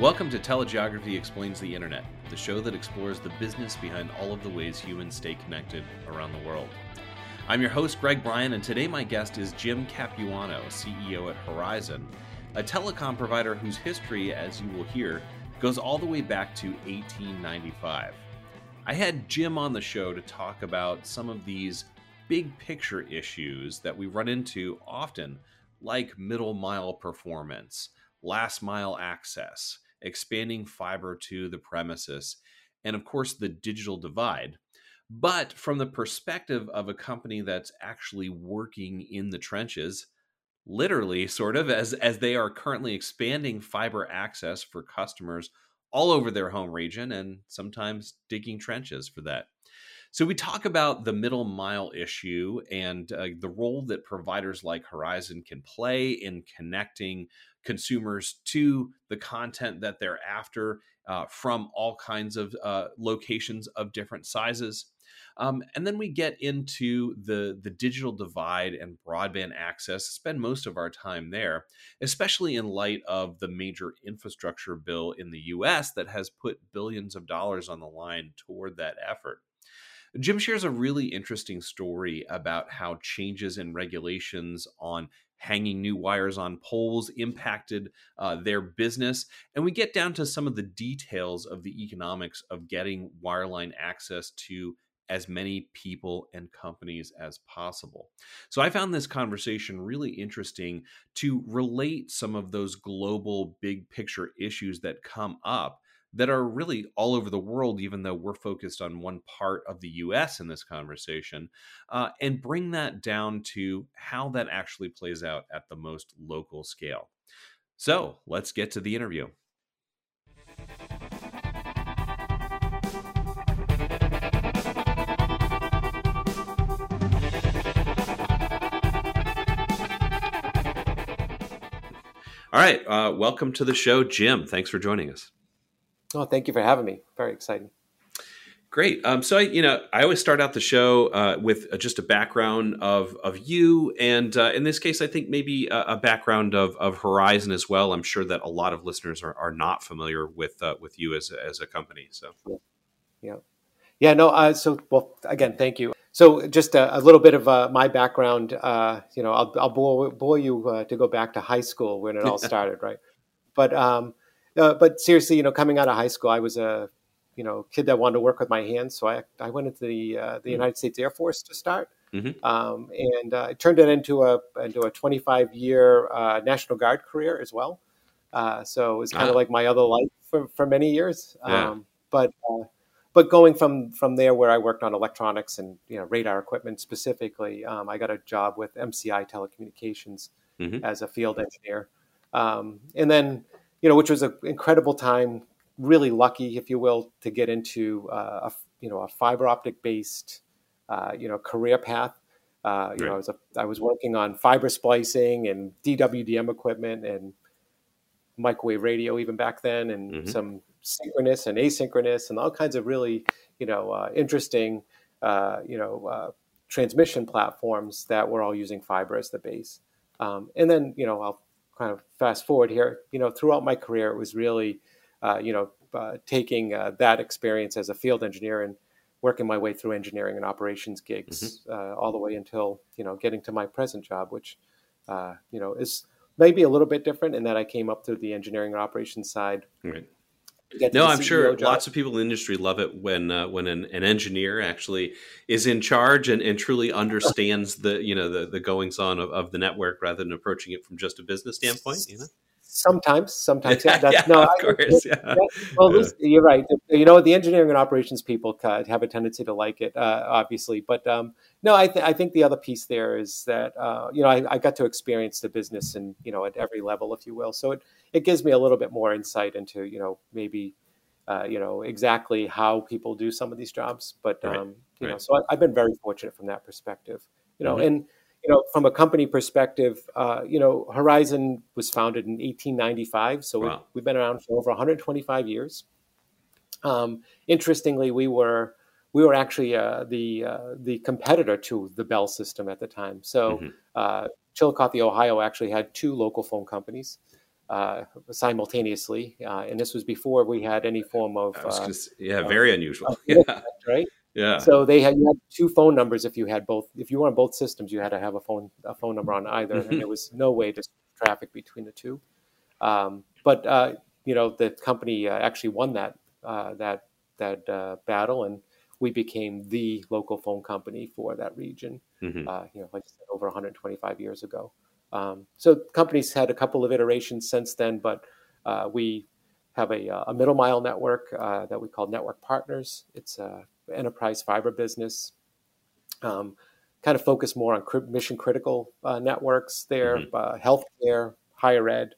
Welcome to Telegeography Explains the Internet, the show that explores the business behind all of the ways humans stay connected around the world. I'm your host, Greg Bryan, and today my guest is Jim Capuano, CEO at Horizon, a telecom provider whose history, as you will hear, goes all the way back to 1895. I had Jim on the show to talk about some of these big picture issues that we run into often, like middle mile performance, last mile access, expanding fiber to the premises, and of course, the digital divide. But from the perspective of a company that's actually working in the trenches, literally, sort of, as, as they are currently expanding fiber access for customers all over their home region and sometimes digging trenches for that. So, we talk about the middle mile issue and uh, the role that providers like Horizon can play in connecting consumers to the content that they're after uh, from all kinds of uh, locations of different sizes. Um, and then we get into the the digital divide and broadband access. Spend most of our time there, especially in light of the major infrastructure bill in the U.S. that has put billions of dollars on the line toward that effort. Jim shares a really interesting story about how changes in regulations on hanging new wires on poles impacted uh, their business. And we get down to some of the details of the economics of getting wireline access to as many people and companies as possible. So I found this conversation really interesting to relate some of those global big picture issues that come up that are really all over the world, even though we're focused on one part of the US in this conversation, uh, and bring that down to how that actually plays out at the most local scale. So let's get to the interview. All right, uh, welcome to the show, Jim. Thanks for joining us. Oh, thank you for having me. Very exciting. Great. Um, so, I, you know, I always start out the show uh, with uh, just a background of of you, and uh, in this case, I think maybe a, a, background of, of Horizon as well. I'm sure that a lot of listeners are, are not familiar with uh, with you as a, as a company. So, yeah, yeah, no. Uh, so, well, again, thank you. So, just a, a little bit of uh, my background. you know, I'll, I'll bore, bore you to go back to high school when it all started, right? But um, uh, but seriously, you know, coming out of high school, I was a you know kid that wanted to work with my hands, so I I went into the uh, the mm-hmm. United States Air Force to start, mm-hmm. um, and uh, I turned it into a into a 25 year uh, National Guard career as well. Uh, so it was kind of ah. like my other life for, for many years. Yeah. Um, but uh, but going from from there, where I worked on electronics and you know radar equipment specifically, um, I got a job with MCI Telecommunications mm-hmm. as a field engineer, um, and then you know, which was an incredible time. Really lucky, if you will, to get into uh, a you know a fiber optic based uh, you know career path. Uh, you right. know, I was a, I was working on fiber splicing and DWDM equipment and microwave radio even back then, and mm-hmm. some synchronous and asynchronous and all kinds of really you know uh, interesting uh, you know uh, transmission platforms that were all using fiber as the base. Um, and then you know I'll kind of fast forward here, you know, throughout my career, it was really, uh, you know, uh, taking uh, that experience as a field engineer and working my way through engineering and operations gigs mm-hmm. Uh, all the way until you know getting to my present job, which uh, you know is maybe a little bit different in that I came up through the engineering and operations side. Right. No, I'm sure job. lots of people in the industry love it when uh, when an, an, engineer actually is in charge and, and truly understands the you know the, the goings on of, of the network rather than approaching it from just a business standpoint. You know. Sometimes, sometimes, yeah. That's, yeah no, of course, I, yeah. well, yeah. you're right. You know, the engineering and operations people have a tendency to like it, uh, obviously. But um, no, I, th- I think the other piece there is that uh, you know I, I, got to experience the business and you know at every level, if you will. So it it gives me a little bit more insight into you know maybe uh, you know exactly how people do some of these jobs. But right. um, you right. know, so I, have been very fortunate from that perspective. You know, mm-hmm. and you know, from a company perspective, uh, you know, Horizon was founded in 1895, so wow. we, have been around for over 125 years. Um, interestingly, we were we were actually uh, the uh, the competitor to the Bell system at the time. So, mm-hmm. Uh, Chillicothe, Ohio, actually had two local phone companies. uh, simultaneously, uh, and this was before we had any form of uh, yeah, very unusual. yeah. Right. Yeah. So they had you had two phone numbers if you had both. If you were on both systems, you had to have a phone a phone number on either, mm-hmm. and there was no way to traffic between the two. Um, but uh, you know, the company uh, actually won that uh, that that uh, battle, and we became the local phone company for that region. Mm-hmm. Uh, you know, like I said, over 125 years ago. Um, so companies had a couple of iterations since then, but uh, we have a, a, middle mile network that we call Network Partners. It's a enterprise fiber business. Um, kind of focus more on mission critical uh, networks there, mm-hmm. uh, healthcare, higher ed.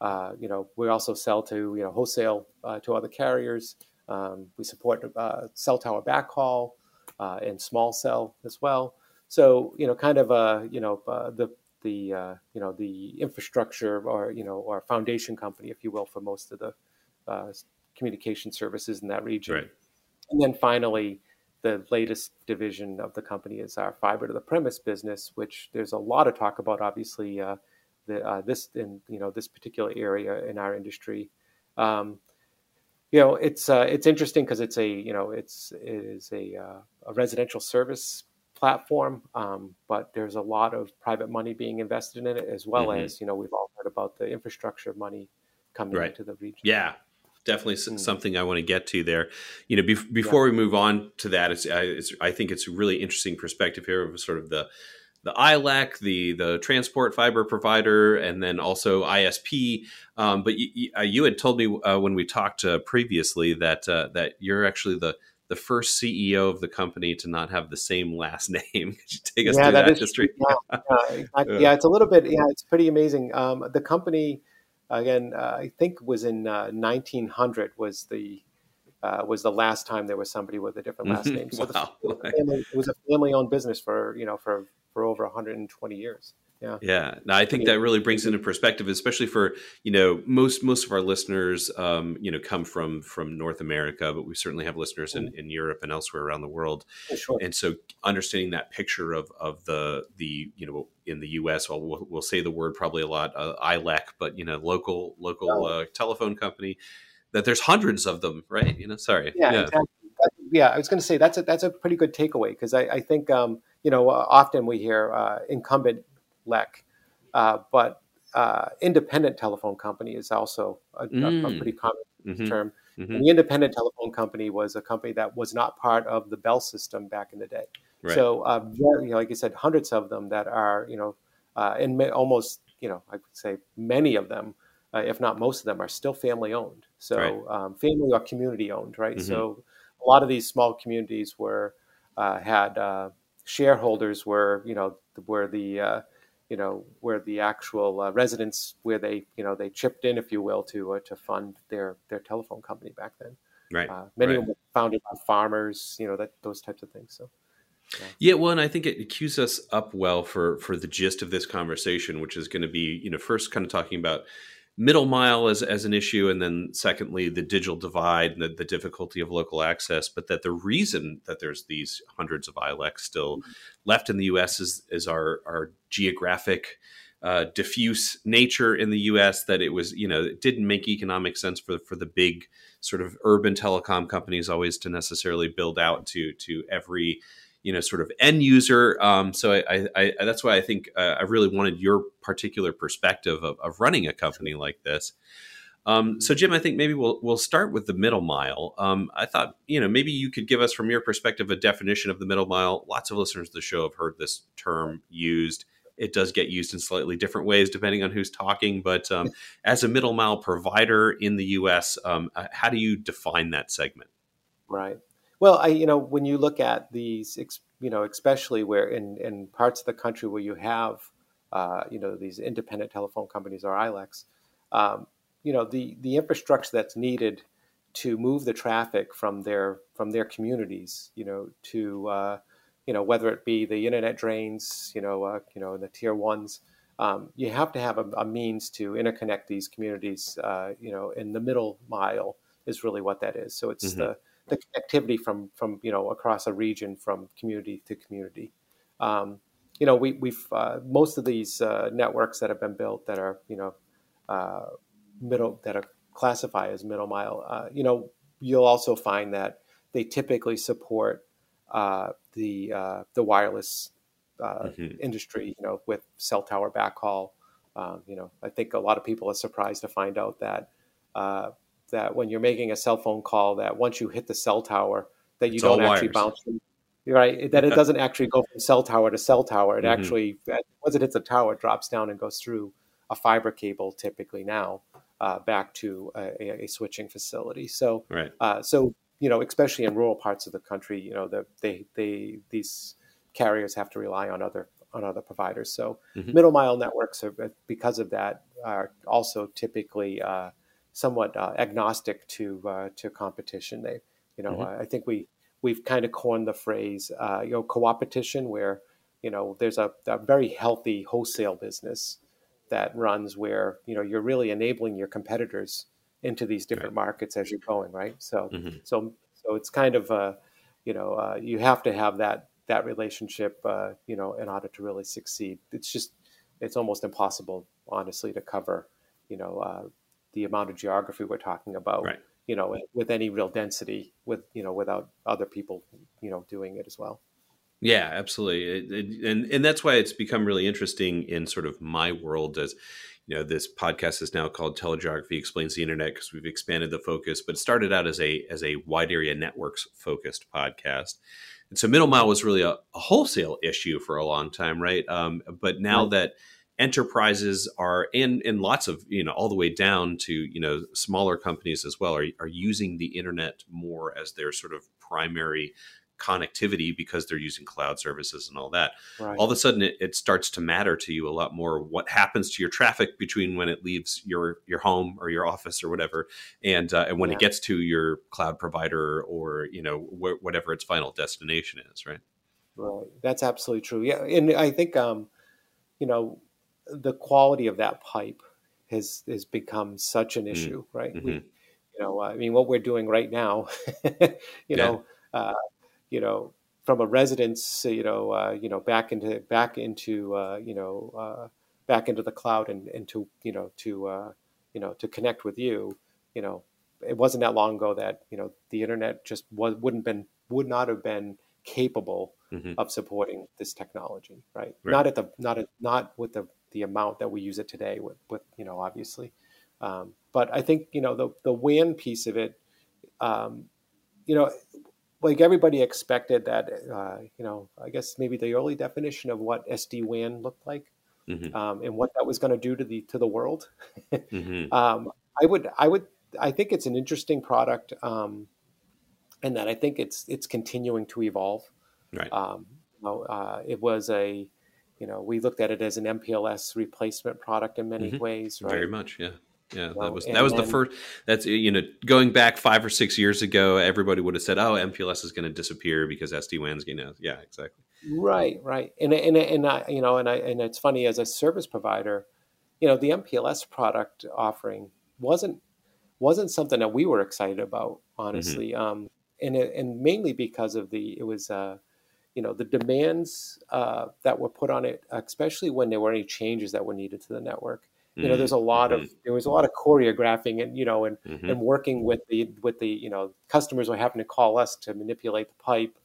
Uh, you know, we also sell to you know wholesale uh, to other carriers. Um, we support uh, cell tower backhaul uh, and small cell as well. So you know, kind of a you know the the you know the infrastructure or you know or foundation company, if you will, for most of the communication services in that region. Right. And then finally, the latest division of the company is our fiber to the premise business, which there's a lot of talk about. Obviously, uh, the, uh, this in you know this particular area in our industry. Um, you know, it's uh, it's interesting because it's a you know it's it is a, uh, a residential service platform, um, but there's a lot of private money being invested in it as well mm-hmm. as you know we've all heard about the infrastructure money coming right. into the region. Yeah, definitely mm. something I want to get to there. You know, be- before yeah. we move on to that, it's, it's, I think it's a really interesting perspective here of sort of the the ILEC, the the transport fiber provider, and then also ISP. Um, but you, uh, you, had told me uh, when we talked uh, previously that uh, that you're actually the the first CEO of the company to not have the same last name. Could you take us yeah, through that, that history? Yeah, yeah, yeah, it's a little bit. Yeah, it's pretty amazing. Um, the company again, uh, I think was in uh, 1900 was the uh, was the last time there was somebody with a different last name. So wow. the, family, it was a family-owned business for you know for for over 120 years. Yeah. Yeah. Now I think that really brings into perspective, especially for, you know, most, most of our listeners, um, you know, come from, from North America, but we certainly have listeners in, in Europe and elsewhere around the world. sure. And so understanding that picture of, of the, the, you know, in the U S, well, we'll, we'll say the word probably a lot, uh, ILEC, but, you know, local, local, oh. uh, telephone company that there's hundreds of them, right? You know, sorry. Yeah. yeah. Exactly. Yeah. I was going to say that's a, that's a pretty good takeaway. Cause I, I think, um, you know, often we hear uh, incumbent LEC, uh, but uh, independent telephone company is also a, mm. a pretty common mm-hmm. term. Mm-hmm. the independent telephone company was a company that was not part of the Bell system back in the day. Right. So, uh, you know, like you said, hundreds of them that are, you know, uh, and almost, you know, I would say many of them, uh, if not most of them, are still family owned. So, right. um, family or community owned, right? Mm-hmm. So, a lot of these small communities were uh, had uh, shareholders were, you know, where the uh, you know where the actual uh, residents where they you know they chipped in if you will to uh, to fund their their telephone company back then right uh, many right. of them were founded by farmers you know that those types of things so yeah. yeah. well, and I think it cues us up well for for the gist of this conversation, which is going to be, you know, first kind of talking about middle mile as, as an issue, and then secondly, the digital divide and the, the difficulty of local access. But that the reason that there's these hundreds of ILECs still mm-hmm. left in the U.S. is, is our, our geographic uh, diffuse nature in the U.S. That it was, you know, it didn't make economic sense for for the big sort of urban telecom companies always to necessarily build out to to every you know sort of end user. Um, so I, I, I, that's why I think uh, I really wanted your particular perspective of, of running a company like this. Um, so Jim, I think maybe we'll we'll start with the middle mile. Um, I thought you know maybe you could give us from your perspective a definition of the middle mile. Lots of listeners to the show have heard this term used. It does get used in slightly different ways depending on who's talking. But um, as a middle mile provider in the U.S., um, uh, how do you define that segment? Right. Well, I you know when you look at these, you know, especially where in in parts of the country where you have, uh, you know, these independent telephone companies or ILECs, um, you know, the the infrastructure that's needed to move the traffic from their from their communities, you know, to uh, you know whether it be the internet drains, you know, uh, you know, the tier ones. Um, you have to have a, a, means to interconnect these communities. Uh, you know, in the middle mile is really what that is. So it's mm-hmm. the the connectivity from from you know across a region from community to community. Um, you know, we, we've uh, most of these uh, networks that have been built that are you know uh, middle that are classified as middle mile, uh, you know, you'll also find that they typically support uh, the uh, the wireless uh, mm-hmm. industry, you know, with cell tower backhaul. Um, you know, I think a lot of people are surprised to find out that uh, that when you're making a cell phone call, that once you hit the cell tower, that you it's don't actually bounce from, right? That it doesn't actually go from cell tower to cell tower. It mm-hmm. actually once it hits a tower, it drops down and goes through a fiber cable typically now uh, back to a, a, switching facility. So, right. uh, so you know, especially in rural parts of the country, you know, the, they they these carriers have to rely on other on other providers. So, mm-hmm. middle mile networks are because of that are also typically uh, somewhat uh, agnostic to uh, to competition. They, you know, mm-hmm. I think we we've kind of coined the phrase, uh, you know, co-opetition, where you know there's a, a very healthy wholesale business that runs where you know you're really enabling your competitors into these different right. markets as you're going right so mm-hmm. so so it's kind of uh, you know uh, you have to have that that relationship uh, you know in order to really succeed it's just it's almost impossible honestly to cover you know uh, the amount of geography we're talking about right. you know with any real density with you know without other people you know doing it as well yeah, absolutely, it, it, and and that's why it's become really interesting in sort of my world as you know this podcast is now called telegeography explains the internet because we've expanded the focus but it started out as a as a wide area networks focused podcast and so middle mile was really a, a wholesale issue for a long time right um, but now right. that enterprises are and and lots of you know all the way down to you know smaller companies as well are, are using the internet more as their sort of primary connectivity because they're using cloud services and all that right. all of a sudden it, it, starts to matter to you a lot more what happens to your traffic between when it leaves your your home or your office or whatever and uh, and when yeah. it gets to your cloud provider or you know wh- whatever its final destination is right right that's absolutely true yeah and i think um you know the quality of that pipe has has become such an mm. issue mm-hmm. right we, mm-hmm. you know i mean what we're doing right now you yeah. know uh, you know, from a residence, you know, uh, you know, back into back into uh, you know uh, back into the cloud and, and to you know to uh, you know to connect with you, you know, it wasn't that long ago that you know the internet just was, wouldn't been would not have been capable mm-hmm. of supporting this technology, right? right? Not at the not at, not with the the amount that we use it today with with you know obviously, um, but I think you know the the WAN piece of it. Um, you know, like everybody expected that, uh, you know, I guess maybe the early definition of what SD WAN looked like mm-hmm. um, and what that was going to do to the to the world. mm-hmm. um, I would, I would, I think it's an interesting product, um, and that I think it's it's continuing to evolve. Right. Um, you know, uh, it was a, you know, we looked at it as an MPLS replacement product in many mm-hmm. ways. Right? Very much, yeah. Yeah, that was that was the first. That's you know going back five or six years ago, everybody would have said, "Oh, MPLS is going to disappear because SD WAN's going to." Yeah, exactly. Right, right, and and and I, you know, and I and it's funny as a service provider, you know, the MPLS product offering wasn't wasn't something that we were excited about, honestly, mm-hmm. um, and it, and mainly because of the it was. Uh, you know the demands uh, that were put on it, especially when there were any changes that were needed to the network you know there's a lot mm-hmm. of there was a lot of choreographing and you know and mm-hmm. and working with the with the you know customers were having to call us to manipulate the pipe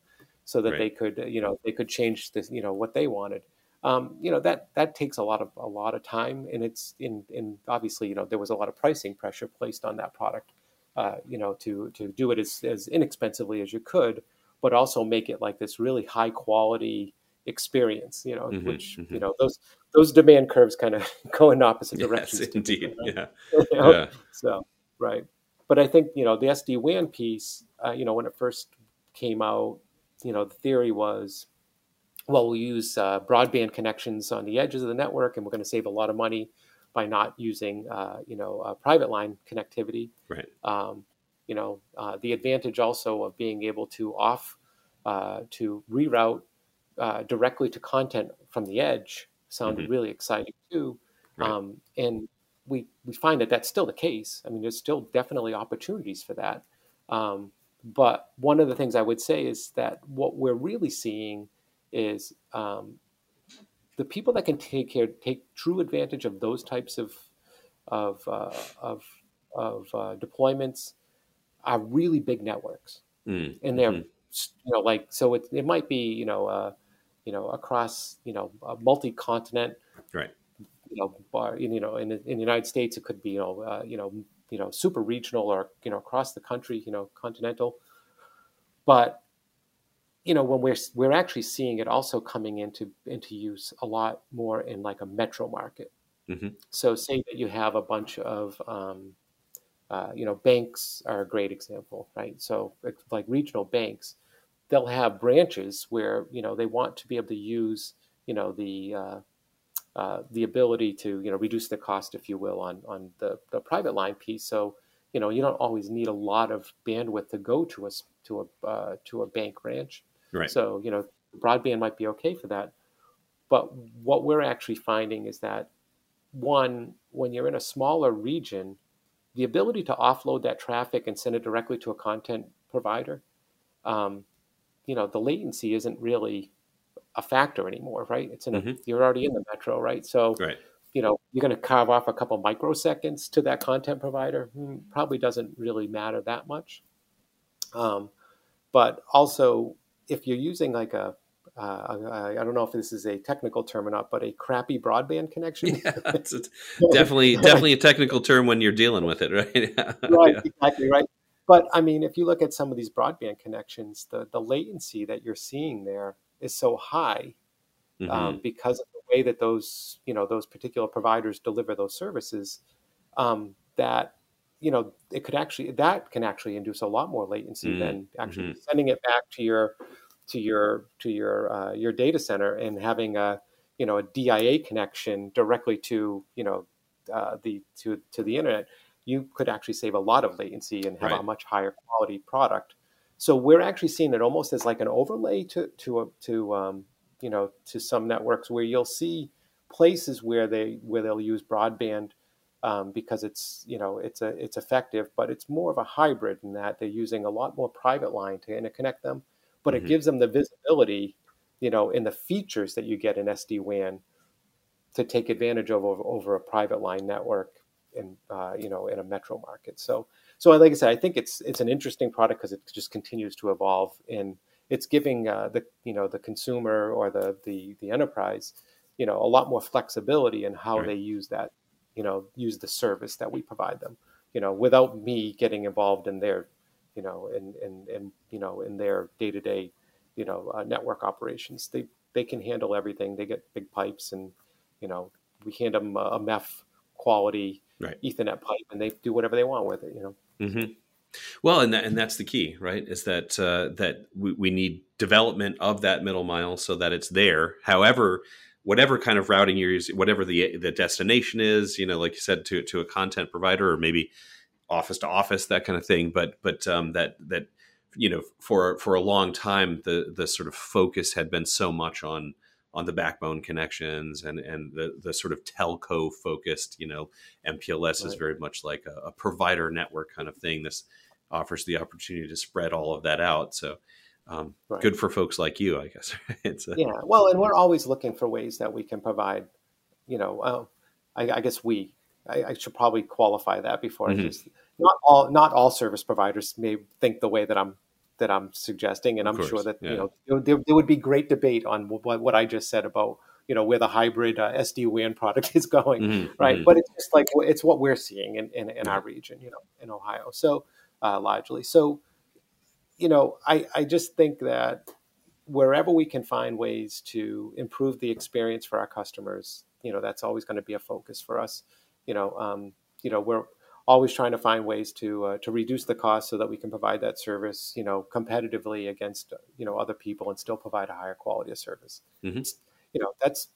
so that right. they could you know they could change this you know what they wanted um, you know that that takes a lot of a lot of time and it's in in obviously you know there was a lot of pricing pressure placed on that product uh, you know to to do it as, as inexpensively as you could but also make it like this really high quality experience you know mm-hmm, which mm-hmm. you know those those demand curves kind of go in opposite directions yes, indeed yeah. you know? yeah so right but i think you know the sd wan piece uh, you know when it first came out you know the theory was well we'll use uh, broadband connections on the edges of the network and we're going to save a lot of money by not using uh, you know private line connectivity right um, you know uh, the advantage also of being able to off uh, to reroute uh, directly to content from the edge sounded mm-hmm. really exciting too. Right. Um, and we we find that that's still the case. I mean, there's still definitely opportunities for that. Um, but one of the things I would say is that what we're really seeing is um, the people that can take care, take true advantage of those types of of uh, of of uh, deployments are really big networks, mm. and they're Mhm. you know like so it it might be you know uh, you know across you know a multi-continent right. you know bar, you know in the, in the United States it could be you know uh, you know you know super regional or you know across the country you know continental, but you know when we're we're actually seeing it also coming into into use a lot more in like a metro market. Mhm. So say that you have a bunch of um, uh, you know banks are a great example, right? So like regional banks, they'll have branches where you know they want to be able to use you know the uh, uh, the ability to you know reduce the cost, if you will, on on the, the private line piece. So you know you don't always need a lot of bandwidth to go to a to a uh, to a bank branch. Right. So you know broadband might be okay for that, but what we're actually finding is that one when you're in a smaller region, the ability to offload that traffic and send it directly to a content provider, um, you know, the latency isn't really a factor anymore, right? It's in a, Mhm. you're already in the metro, right? So, Right. you know, you're going to carve off a couple microseconds to that content provider. Hmm, Probably doesn't really matter that much. Um, but also, if you're using like a, uh, I I don't know if this is a technical term or not, but a crappy broadband connection. Yeah, it's, definitely definitely a technical term when you're dealing with it, right? right, Yeah. exactly right. But I mean, if you look at some of these broadband connections, the the latency that you're seeing there is so high Mhm. um, because of the way that those you know those particular providers deliver those services um, that you know it could actually that can actually induce a lot more latency Mm, than actually mhm. sending it back to your to your to your uh, your data center and having a you know a DIA connection directly to you know uh, the to to the internet. You could actually save a lot of latency and have a much higher quality product. So we're actually seeing it almost as like an overlay to to a, to um, you know to some networks where you'll see places where they where they'll use broadband um, because it's you know it's a it's effective, but it's more of a hybrid in that they're using a lot more private line to interconnect them, but Mhm. it gives them the visibility, you know, in the features that you get in SD WAN to take advantage of over, over a private line network in uh, you know in a metro market. So so like I said, I think it's it's an interesting product because it just continues to evolve and it's giving uh, the you know the consumer or the the the enterprise you know a lot more flexibility in how Right. they use that you know use the service that we provide them you know without me getting involved in their you know in in, in you know in their day to day you know uh, network operations they they can handle everything they get big pipes and you know we hand them a, a MEF quality Right. Ethernet pipe and they do whatever they want with it you know hmm Well, and that, and that's the key, right? Is that uh, that we, we need development of that middle mile so that it's there. However, whatever kind of routing you're using, whatever the the destination is, you know, like you said, to to a content provider or maybe office to office, that kind of thing. But but um, that that you know, for for a long time, the the sort of focus had been so much on on the backbone connections and and the the sort of telco focused, you know, MPLS is very much like a, a provider network kind of thing. This offers the opportunity to spread all of that out. So um, Right. good for folks like you, I guess. it's a, Yeah, well, and we're always looking for ways that we can provide. You know, uh, I, I guess we. I, I should probably qualify that before Mhm. I just. Not all, not all service providers may think the way that I'm that I'm suggesting, and Of I'm course, sure that yeah. you know there, there, would be great debate on what, what I just said about you know where the hybrid uh, SD WAN product is going Mhm, right? mhm. But it's just like it's what we're seeing in, in, in our region, you know, in Ohio. So uh, largely, so you know, I I just think that wherever we can find ways to improve the experience for our customers, you know, that's always going to be a focus for us. You know, um, you know, we're always trying to find ways to uh, to reduce the cost so that we can provide that service, you know, competitively against you know other people and still provide a higher quality of service. Mhm. You know, that's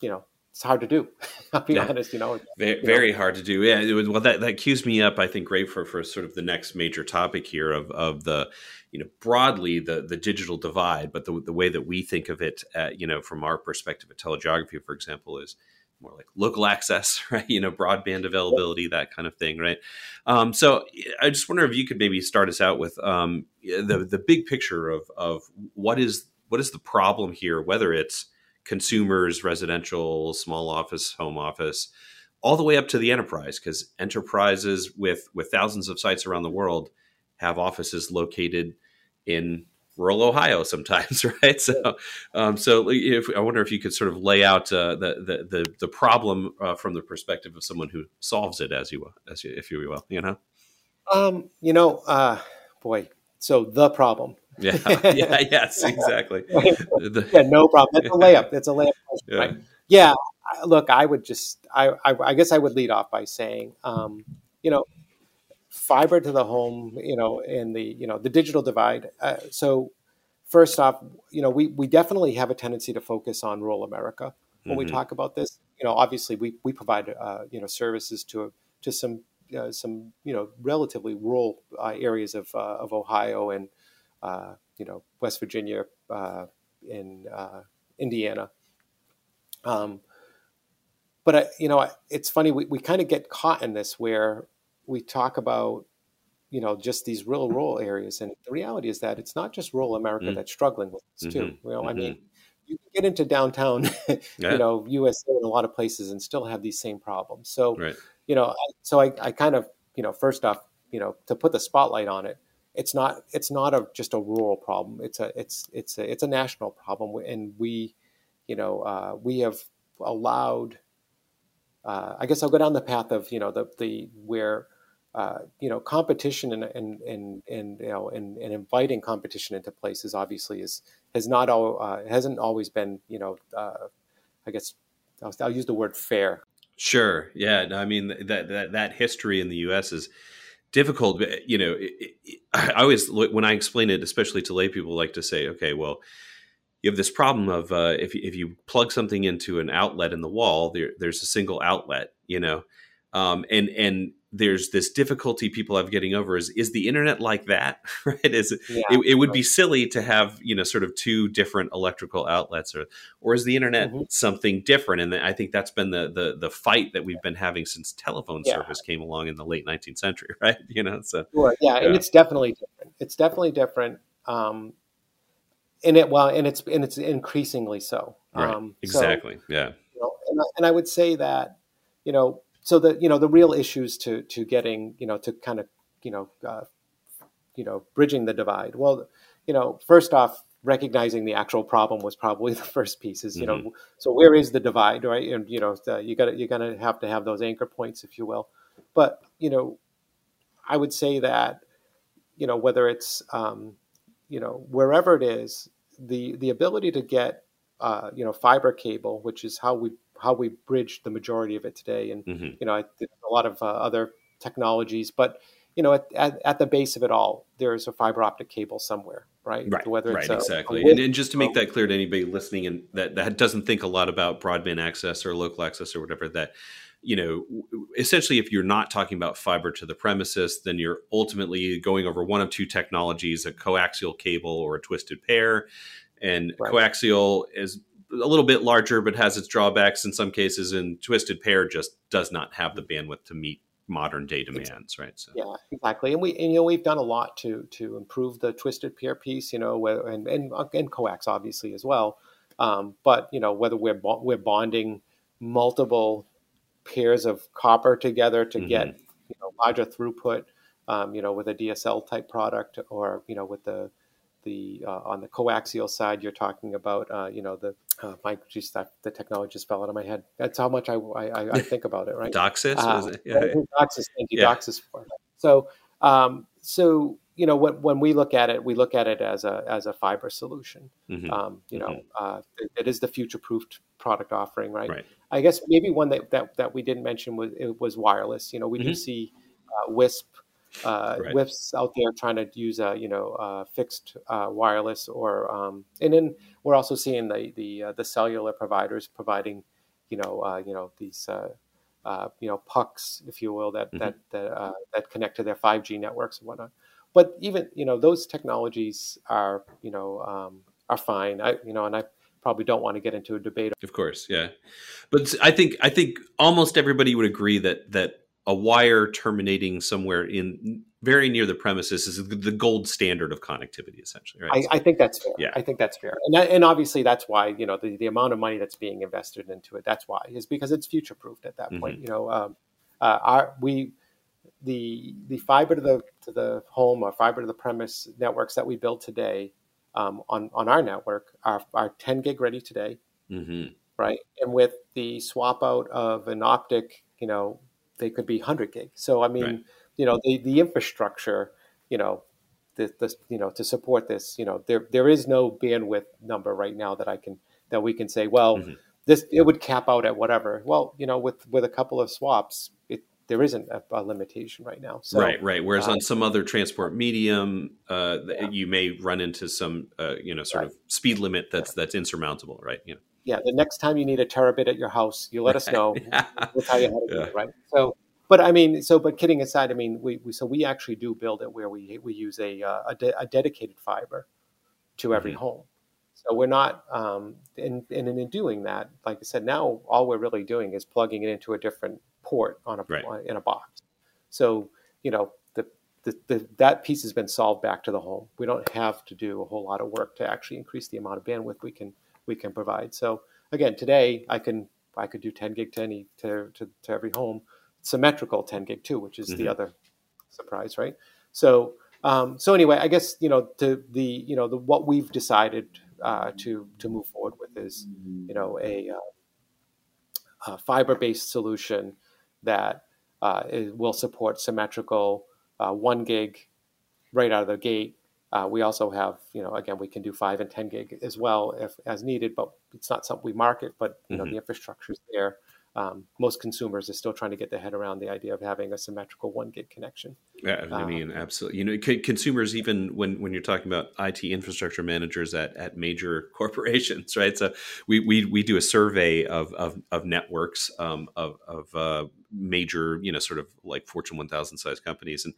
you know, it's hard to do. I'll be Yeah. honest. You know, Very, very hard to do. Yeah, it was, well, that that cues me up. I think great for for sort of the next major topic here of of the, you know, broadly the the digital divide, but the the way that we think of it, at, you know, from our perspective at telegeography, for example, is more like local access, right? You know, broadband availability, that kind of thing, right? Um, so I just wonder if you could maybe start us out with um, the the big picture of of what is what is the problem here, whether it's consumers, residential, small office, home office, all the way up to the enterprise because enterprises with with thousands of sites around the world have offices located in rural Ohio sometimes, right? So, um, so if, I wonder if you could sort of lay out uh, the, the, the problem uh, from the perspective of someone who solves it, as you will, as you, if you will, you know. Um, you know, uh, boy, so the problem. Yeah. Yeah. Yes. Exactly. yeah. No problem. It's a layup. It's a layup. Yeah. Right? Yeah. Look, I would just, I, I, I, guess I would lead off by saying, um, you know, fiber to the home, you know, and the, you know, the digital divide. Uh, so first off, you know, we, we definitely have a tendency to focus on rural America when mm-hmm. we talk about this. You know, obviously we, we provide, uh, you know, services to, to some, uh, some, you know, relatively rural uh, areas of, uh, of Ohio and, uh, you know, West Virginia, in Indiana. Um, but I, you know, it's funny. We, we kind of get caught in this where we talk about, you know, just these real rural areas, and the reality is that it's not just rural America mm-hmm. that's struggling with this too. Mm-hmm. You know, mm-hmm. I mean, you can get into downtown, yeah. you know, USA in a lot of places and still have these same problems. So, right. you know, so I, I kind of, you know, first off, you know, to put the spotlight on it, it's not it's not a just a rural problem. It's a it's it's a it's a national problem, and we, you know, uh, we have allowed. Uh, I guess I'll go down the path of you know the the where uh, you know competition and and and, and you know and, and, inviting competition into places obviously is has not all uh, hasn't always been you know uh, I guess I'll, I'll, use the word fair. Sure. Yeah. No, I mean that that that history in the U.S. is difficult. You know, it, it, I always when I explain it, especially to lay people, like to say, okay, well, you have this problem of uh, if if you plug something into an outlet in the wall, there, there's a single outlet, you know, um, and and there's this difficulty people have getting over is is the internet like that? Right? Is yeah, it, it, would be silly to have you know sort of two different electrical outlets or or is the internet mm-hmm. something different? And i think that's been the the the fight that we've been having since telephone yeah. service came along in the late 19th century right? You know so sure. yeah, yeah, and it's definitely different. It's definitely different um and it well and it's and it's increasingly so. Right. um exactly so, yeah. you know, and, and i would say that you know so the you know the real issues to to getting you know to kind of you know uh, you know bridging the divide. Well, you know, first off, recognizing the actual problem was probably the first piece. Is you mm-hmm. know, so where is the divide, right? And you know, you got you're to have to have those anchor points, if you will. But you know, I would say that you know whether it's um, you know wherever it is, the the ability to get uh, you know fiber cable, which is how we how we bridge the majority of it today. And mm-hmm. you know, a lot of uh, other technologies, but you know, at, at, at, the base of it all, there is a fiber optic cable somewhere, right? Right. Whether right. A, exactly. A and, and, just to make that clear to anybody listening and that, that doesn't think a lot about broadband access or local access or whatever, that you know, essentially, if you're not talking about fiber to the premises, then you're ultimately going over one of two technologies: a coaxial cable or a twisted pair. And right. coaxial is a little bit larger, but has its drawbacks in some cases. And Twisted Pair just does not have the bandwidth to meet modern day demands, right? So. Yeah, exactly. And we, and, you know, we've done a lot to to improve the Twisted Pair piece, you know, and and, and coax obviously as well. Um, but you know, whether we're we're bonding multiple pairs of copper together to mm-hmm. get you know larger throughput, um, you know, with a DSL type product, or you know, with the the uh, on the coaxial side, you're talking about uh, you know the uh, my geez, that, the technology just fell out of my head. That's how much I I, I think about it, right? DOCSIS, uh, it? Yeah. DOCSIS, thank you, yeah. DOCSIS for So um, so you know when, when we look at it, we look at it as a as a fiber solution. Mm-hmm. Um, you know, mm-hmm. uh, it, it is the future proofed product offering, right? right? I guess maybe one that, that that we didn't mention was it was wireless. You know, we mm-hmm. do see uh, WISP uh, right. Out there trying to use a you know uh, fixed uh, wireless or um, and then we're also seeing the the uh, the cellular providers providing you know uh, you know these uh, you know pucks if you will that mm-hmm. that that, that connect to their 5G networks and whatnot. But even you know those technologies are you know um, are fine. I you know and I probably don't want to get into a debate. Of course, yeah, but I think I think almost everybody would agree that that a wire terminating somewhere in very near the premises is the gold standard of connectivity, essentially. Right. I, I think that's fair. Yeah. I think that's fair, and that, and obviously that's why you know the, the amount of money that's being invested into it. That's why is because it's future proofed at that Mhm. point. You know, um, uh, our we the the fiber to the to the home or fiber to the premise networks that we build today um, on on our network are are 10 gig ready today, hmm right? And with the swap out of an optic, you know, they could be 100 gig. So I mean, Right. you know, the the infrastructure, you know, the, the you know to support this, you know, there there is no bandwidth number right now that I can that we can say, well, Mhm. this it would cap out at whatever. Well, you know, with with a couple of swaps, it there isn't a, a limitation right now. So right, right. Whereas uh, on some other transport medium, uh, Yeah. you may run into some, uh, you know, sort Right. of speed limit that's that's insurmountable, right? You know. Yeah, the next time you need a terabit at your house, you let us know. Yeah. we'll tell you how to do it, right? So, but I mean, so but kidding aside, I mean, we, we so we actually do build it where we we use a uh, a, de- a dedicated fiber to every Mhm. home. So we're not, um, and, and in doing that, like I said, now all we're really doing is plugging it into a different port on a Right. in a box. So you know the, the, the that piece has been solved back to the home. We don't have to do a whole lot of work to actually increase the amount of bandwidth we can we can provide. So again, today I can I could do 10 gig to any to, to, to every home, symmetrical 10 gig too, which is the Mhm. other surprise, right? So um, so anyway, I guess you know to the you know the what we've decided uh, to to move forward with is you know a, uh, a fiber based solution that uh, is, will support symmetrical uh, one gig right out of the gate. Uh, we also have, you know, again, we can do five and ten gig as well if as needed, but it's not something we market. But you know, Mhm. the infrastructure is there. Um, most consumers are still trying to get their head around the idea of having a symmetrical one gig connection. Yeah, I Um, mean, absolutely. You know, c- consumers even when when you're talking about IT infrastructure managers at, at major corporations, right? So we we, we do a survey of of, of networks um, of of uh, major, you know, sort of like Fortune 1000 size companies, and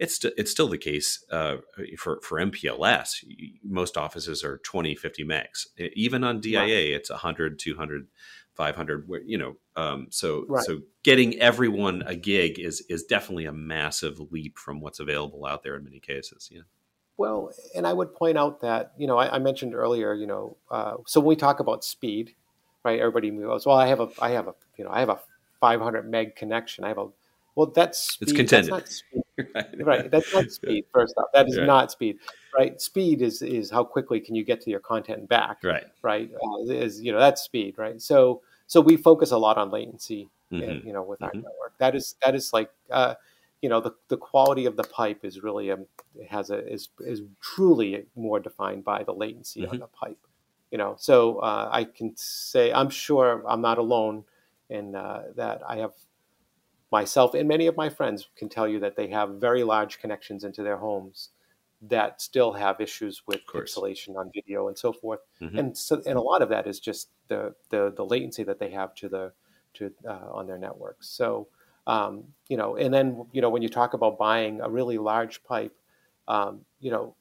it's st- it's still the case uh, for for MPLS. Most offices are 20, 50 megs. Even on DIA, it's 100, 200, 500. Where you know, um, so Right. so getting everyone a gig is is definitely a massive leap from what's available out there in many cases. Yeah. Well, and I would point out that you know I, I mentioned earlier, you know, uh, so when we talk about speed, right? Everybody goes, well, I have a, I have a, you know, I have a 500 meg connection. I have a, well, that's speed. It's contended. That's not speed. right. right that's not speed first off that is Right. not speed right speed is is how quickly can you get to your content back Right. right uh, is you know that's speed right so so we focus a lot on latency Mhm. and, you know with our Mhm. network that is that is like uh you know the, the quality of the pipe is really um has a is is truly more defined by the latency on Mhm. the pipe you know so uh, i can say i'm sure i'm not alone in uh, that i have myself and many of my friends can tell you that they have very large connections into their homes that still have issues with pixelation on video and so forth. Mhm. and so and a lot of that is just the the, the latency that they have to the to uh, on their networks. So um, you know and then you know when you talk about buying a really large pipe um, you know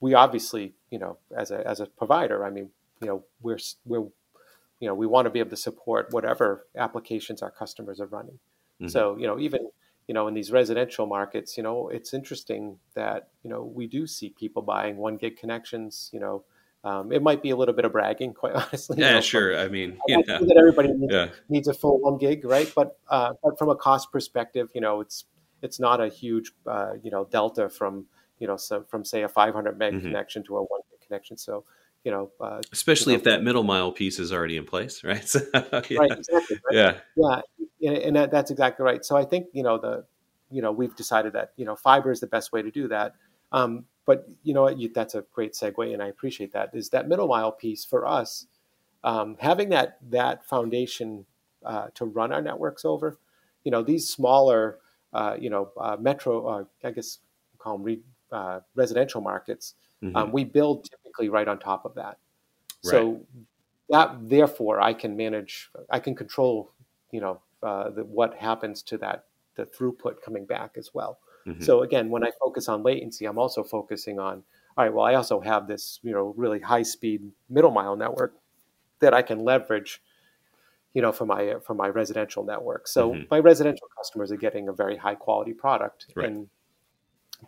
we obviously you know as a as a provider i mean you know we're we're you know we want to be able to support whatever applications our customers are running Mhm. so you know even you know in these residential markets you know it's interesting that you know we do see people buying one gig connections you know um, it might be a little bit of bragging quite honestly you Yeah, know, sure. I mean, you know, saying that everybody needs, yeah, needs a full one gig right but uh, but from a cost perspective you know it's it's not a huge uh, you know delta from you know so from say a 500 meg Mhm. connection to a one gig connection so you know uh, especially you if that middle mile piece is already in place, right? So, yeah. right exactly right? yeah, Yeah, and, and that, that's exactly right. So I think you know the, you know, we've decided that you know fiber is the best way to do that. Um, but you know what? You, that's a great segue, and I appreciate that. Is that middle mile piece for us? Um, having that that foundation uh, to run our networks over, you know, these smaller, uh, you know, uh, metro, uh, I guess call them re, uh, residential markets. Mhm. Um, we build typically right on top of that. So that therefore I can manage, I can control, you know, uh, the, what happens to that the throughput coming back as well. Mhm. So again, when I focus on latency, I'm also focusing on all right. Well, I also have this you know really high speed middle mile network that I can leverage, you know, for my for my residential network. So Mhm. my residential customers are getting a very high quality product, Right. and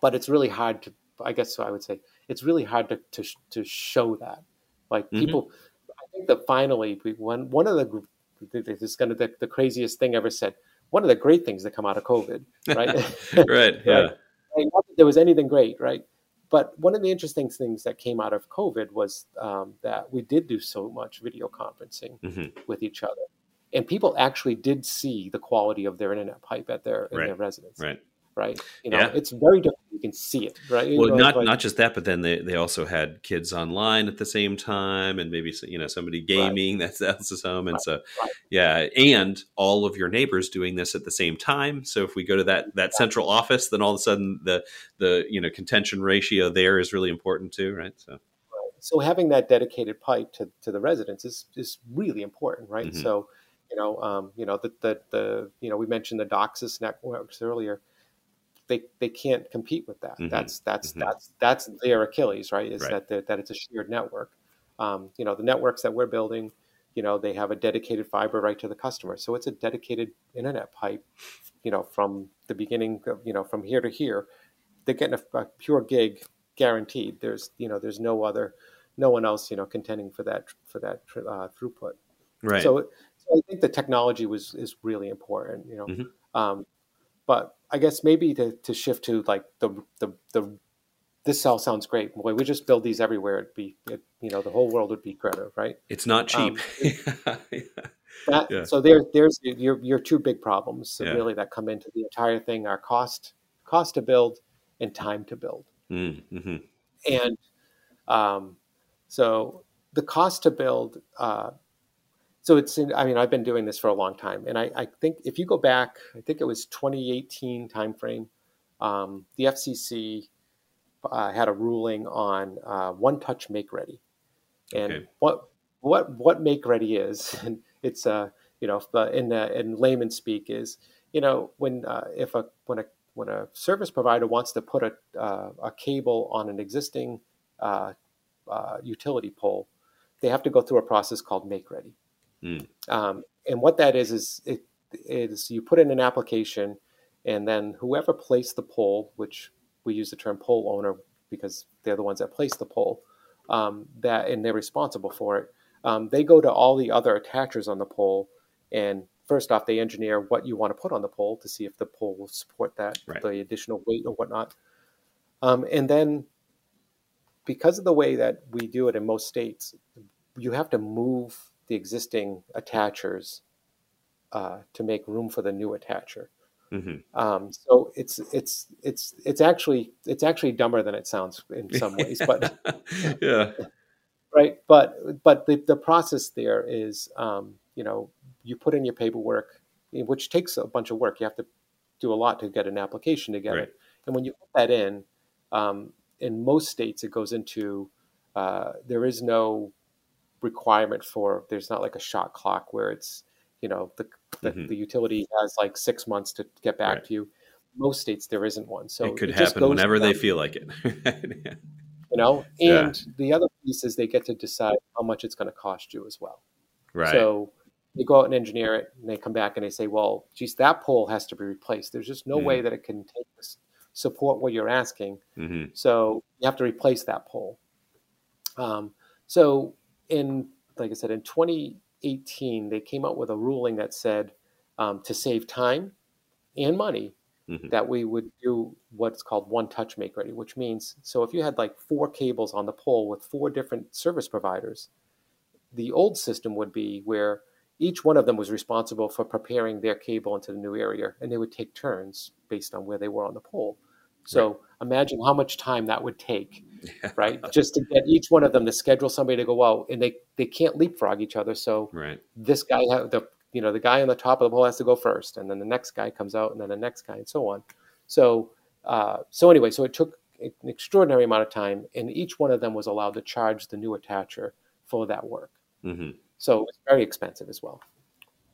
but it's really hard to. I guess I would say it's really hard to to, to show that. Like Mhm. people, I think that finally we one one of the this is going to the, the craziest thing ever said. One of the great things that come out of COVID, right? right. Yeah. Right. Right, Not that there was anything great, right? But one of the interesting things that came out of COVID was um, that we did do so much video conferencing hmm with each other, and people actually did see the quality of their internet pipe at their in their residence, Right. Right? You know, Yeah. it's very different. You can see it, right? You Well, know, not like- not just that, but then they, they also had kids online at the same time, and maybe you know somebody gaming that's else's home, and Right, so right. yeah, and all of your neighbors doing this at the same time. So if we go to that that central office, then all of a sudden the the you know contention ratio there is really important too, right? So so having that dedicated pipe to, to the residents is, is really important, right? Mhm. So, you know, um, you know, the, the, the, you know, we mentioned the DOCSIS networks earlier. They, they can't compete with that. Mhm. That's, that's, Mhm. that's, that's their Achilles, right? Is Right. that, that it's a shared network. Um, you know, the networks that we're building, you know, they have a dedicated fiber right to the customer. So it's a dedicated internet pipe, you know, from the beginning, of, you know, from here to here, they're getting a, a pure gig guaranteed. There's, you know, there's no other, no one else, you know, contending for that for that uh, throughput. right, So, so I think the technology was is really important, you know. Mhm. Um, but I guess maybe to, to shift to like the the the this all sounds great. Boy, we just build these everywhere. It'd be, it, you know, the whole world would be better, right? it's not cheap. um, That, Yeah. So there, there's your your two big problems Yeah. really that come into the entire thing are cost cost to build and time to build. mm-hmm. and um, so the cost to build uh, so it's in, i mean i've been doing this for a long time and i, I think if you go back i think it was 2018 timeframe um, the fcc uh, had a ruling on uh, one touch make ready and Okay. what what what make ready is and it's uh you know in uh, in layman speak is you know when uh, if a when a when a service provider wants to put a uh, a cable on an existing uh, uh, utility pole, they have to go through a process called make ready. Mm. Um, and what that is is it is you put in an application, and then whoever placed the pole, which we use the term pole owner because they're the ones that place the pole, um, that and they're responsible for it. Um, they go to all the other attachers on the pole, and first off, they engineer what you want to put on the pole to see if the pole will support that, Right. the additional weight or whatnot. Um, and then, because of the way that we do it in most states, you have to move the existing attachers uh, to make room for the new attacher. hmm Um, so it's it's it's it's actually it's actually dumber than it sounds in some ways, but yeah, right but but the, the process there is um, you know you put in your paperwork which takes a bunch of work you have to do a lot to get an application together Right. and when you put that in um, in most states it goes into uh, there is no requirement for there's not like a shot clock where it's you know the the, Mhm. the utility has like six months to get back Right. to you most states there isn't one so it could just happen whenever they feel like it. you know Yeah. and the other piece is they get to decide how much it's going to cost you as well right. so they go out and engineer it and they come back and they say well geez that pole has to be replaced there's just no Mhm. way that it can take this, support what you're asking hmm so you have to replace that pole um, so in like i said in 2018 they came out with a ruling that said um, to save time and money Mhm. that we would do what's called one touch make ready which means so if you had like four cables on the pole with four different service providers the old system would be where each one of them was responsible for preparing their cable into the new area and they would take turns based on where they were on the pole so imagine how much time that would take right just to get each one of them to schedule somebody to go out and they they can't leapfrog each other so Right. this guy the you know the guy on the top of the pole has to go first and then the next guy comes out and then the next guy and so on so uh, so anyway so it took an extraordinary amount of time and each one of them was allowed to charge the new attacher for that work hmm so it was very expensive as well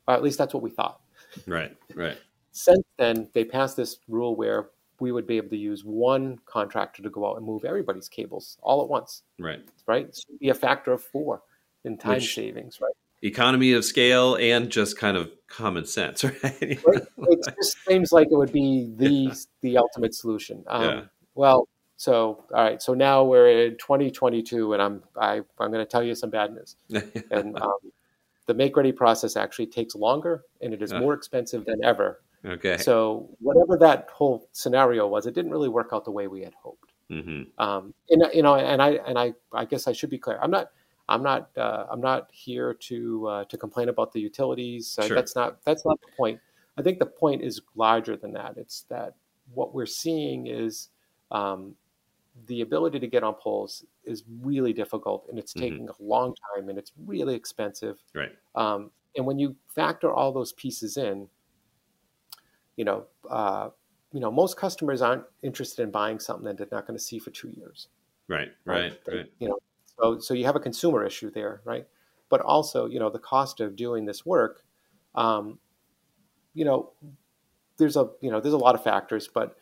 or at least that's what we thought Right. Right. since then they passed this rule where we would be able to use one contractor to go out and move everybody's cables all at once Right. right so it'd be a factor of four in time Which- savings right Economy of scale and just kind of common sense, right? Right? it just seems like it would be the the ultimate solution. Um, Yeah. Well, so all right. So now we're in 2022, and I'm I, I'm going to tell you some bad news. and um, the make ready process actually takes longer, and it is more expensive than ever. Okay. So whatever that whole scenario was, it didn't really work out the way we had hoped. Mm-hmm. Um, and you know, and I and I I guess I should be clear. I'm not. I'm not. Uh, I'm not here to uh, to complain about the utilities. Uh, Sure. That's not. That's not the point. I think the point is larger than that. It's that what we're seeing is um, the ability to get on poles is really difficult, and it's Mhm. taking a long time, and it's really expensive. Right. Um, and when you factor all those pieces in, you know, uh, you know, most customers aren't interested in buying something that they're not going to see for two years Right. Right. They- Right. You know, so so you have a consumer issue there, right? But also, you know, the cost of doing this work, um, you know, there's a you know there's a lot of factors, but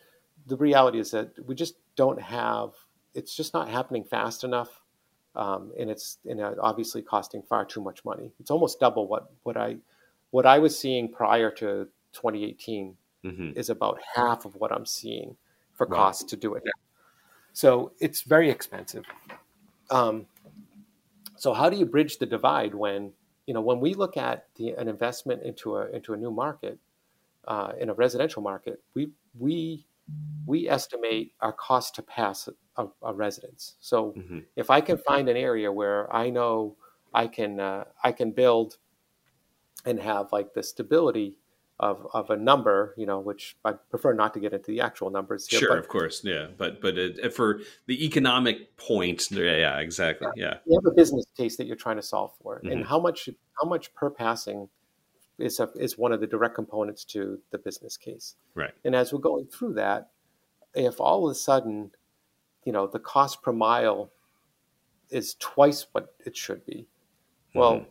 the reality is that we just don't have. It's just not happening fast enough, um, and it's and uh, obviously costing far too much money. It's almost double what what I what I was seeing prior to 2018 hmm is about half of what I'm seeing for Wow. cost to do it. So it's very expensive. Um, so how do you bridge the divide when you know when we look at the, an investment into a into a new market uh, in a residential market, we we we estimate our cost to pass a, a residence. So hmm if I can find an area where I know I can uh, I can build and have like the stability of, of a number, you know, which I prefer not to get into the actual numbers here, Sure. but Of course. Yeah. But but it, for the economic point, yeah. yeah exactly. Yeah. you have a business case that you're trying to solve for, Mhm. and how much how much per passing is a, is one of the direct components to the business case. Right. And as we're going through that, if all of a sudden, you know, the cost per mile is twice what it should be, well, Mhm.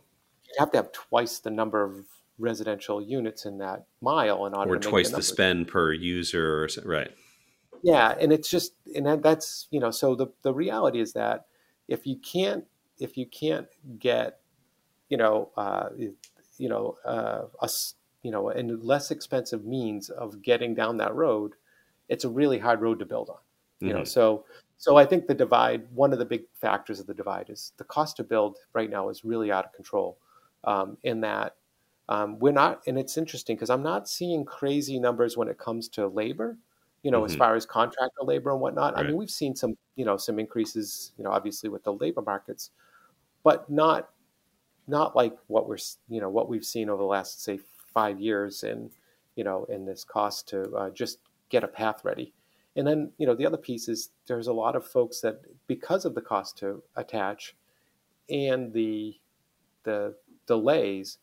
you have to have twice the number of residential units in that mile in order or twice the the spend per user. Or, so- right. Yeah, and it's just and that, that's you know so the the reality is that if you can't if you can't get you know uh, you know uh, a s- you know a less expensive means of getting down that road, it's a really hard road to build on. You know, Mhm. so so I think the divide one of the big factors of the divide is the cost to build right now is really out of control. Um, in that um, we're not, and it's interesting because I'm not seeing crazy numbers when it comes to labor you know, as Mhm. far as contractor labor and whatnot. I mean, we've seen some, you know, some increases, you know, obviously with the labor markets, but not, not like what we're, you know, what we've seen over the last say five years in, you know, in this cost to uh, just get a path ready. And then, you know, the other piece is there's a lot of folks that because of the cost to attach and the the delays,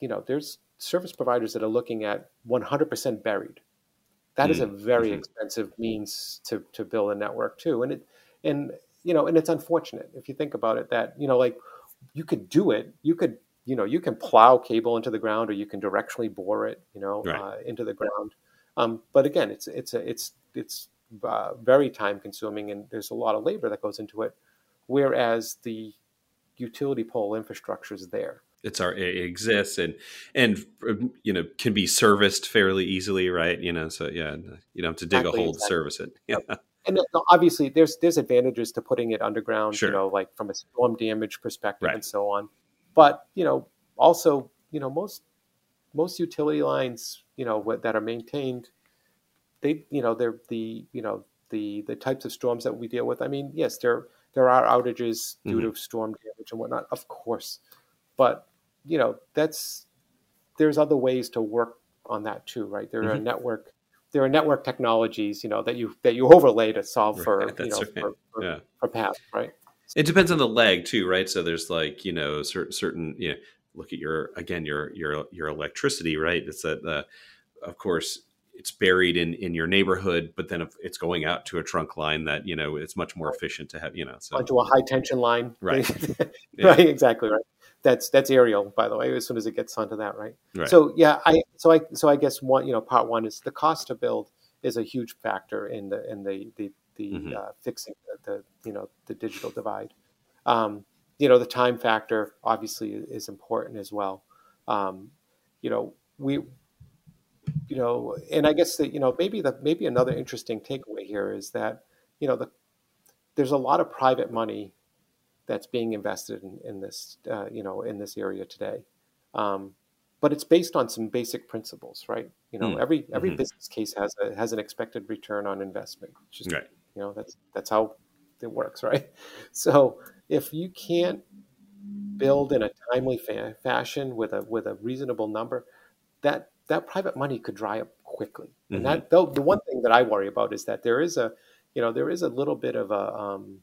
you know, there's service providers that are looking at 100% buried. That is a very Mhm. expensive means to, to build a network too, and it and you know and it's unfortunate if you think about it that you know like you could do it, you could you know you can plow cable into the ground or you can directionally bore it you know Right. uh, into the ground, um, but again it's it's a, it's it's uh, very time consuming and there's a lot of labor that goes into it, whereas the utility pole infrastructure is there. It's our it exists and and um, you know can be serviced fairly easily right you know so yeah you don't have to dig Exactly, a hole exactly. to service it yeah and uh, obviously there's there's advantages to putting it underground Sure. you know like from a storm damage perspective Right. and so on but you know also you know most most utility lines you know what- that are maintained they you know they're the you know the the types of storms that we deal with i mean yes there there are outages due Mm-hmm. to storm damage and whatnot of course but you know that's there's other ways to work on that too right? There are Mhm. network there are network technologies you know that you that you overlay to solve for Right, you know right. for, for, yeah. for paths right? It depends on the leg too right? So there's like you know certain certain you know look at your again your your your electricity right? It's that uh, of course it's buried in in your neighborhood but then if it's going out to a trunk line that you know it's much more efficient to have you know so. Onto a high tension line. Right. right exactly right that's that's aerial by the way as soon as it gets onto that right right So yeah, I so I so I guess one you know part one is the cost to build is a huge factor in the in the the the Mhm. uh, fixing the, the you know the digital divide. Um, you know the time factor obviously is important as well. Um, you know we you know, and I guess that you know maybe the maybe another interesting takeaway here is that you know the there's a lot of private money that's being invested in, in this uh, you know in this area today, um, but it's based on some basic principles, right? You know, mm. every every mm-hmm. business case has a has an expected return on investment. Just right. you know that's that's how it works, right? So if you can't build in a timely fa- fashion with a with a reasonable number, that that private money could dry up quickly. Mm-hmm. And that the, the one thing that I worry about is that there is a you know there is a little bit of a um,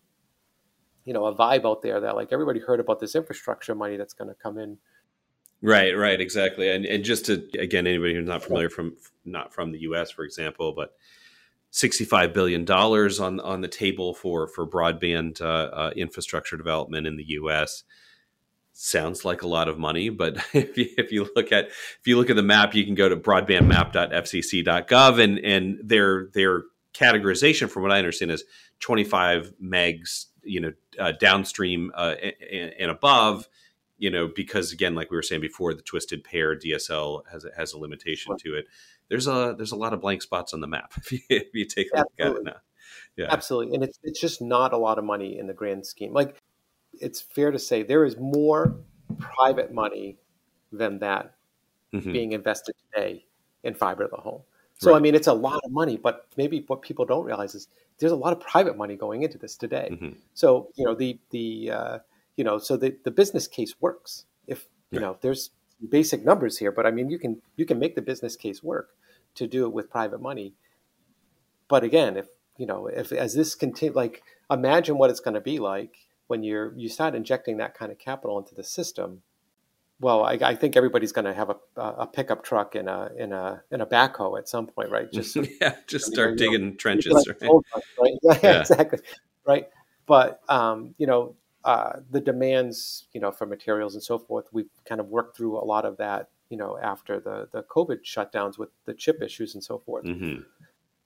you know a vibe out there that like everybody heard about this infrastructure money that's going to come in. Right, right, exactly. And and just to again anybody who's not familiar from not from the U.S. for example, but. $65 billion on, on the table for, for broadband uh, uh, infrastructure development in the U.S sounds like a lot of money but if you, if you look at if you look at the map you can go to broadbandmap.fcc.gov and and their their categorization from what i understand is 25 megs you know uh, downstream uh, and, and, above you know because again like we were saying before the twisted pair dsl has a, has a limitation to it there's a there's a lot of blank spots on the map if you, if you take a Absolutely. look at it now yeah absolutely and it's it's just not a lot of money in the grand scheme like it's fair to say there is more private money than that mm-hmm. being invested today in fiber to the home. So right. I mean, it's a lot of money, but maybe what people don't realize is there's a lot of private money going into this today. Mm-hmm. So you know the the uh, you know so the the business case works if you know there's basic numbers here, but I mean you can you can make the business case work to do it with private money. But again, if you know if as this continue, like imagine what it's going to be like when you're you start injecting that kind of capital into the system, well, I, I think everybody's going to have a, a pickup truck and a in a in a backhoe at some point, right? Just yeah, just start digging know, trenches, like right? right? Yeah, yeah, exactly, right. But um, you know, uh, the demands, you know, for materials and so forth, we've kind of worked through a lot of that, you know, after the the COVID shutdowns with the chip issues and so forth. Mm-hmm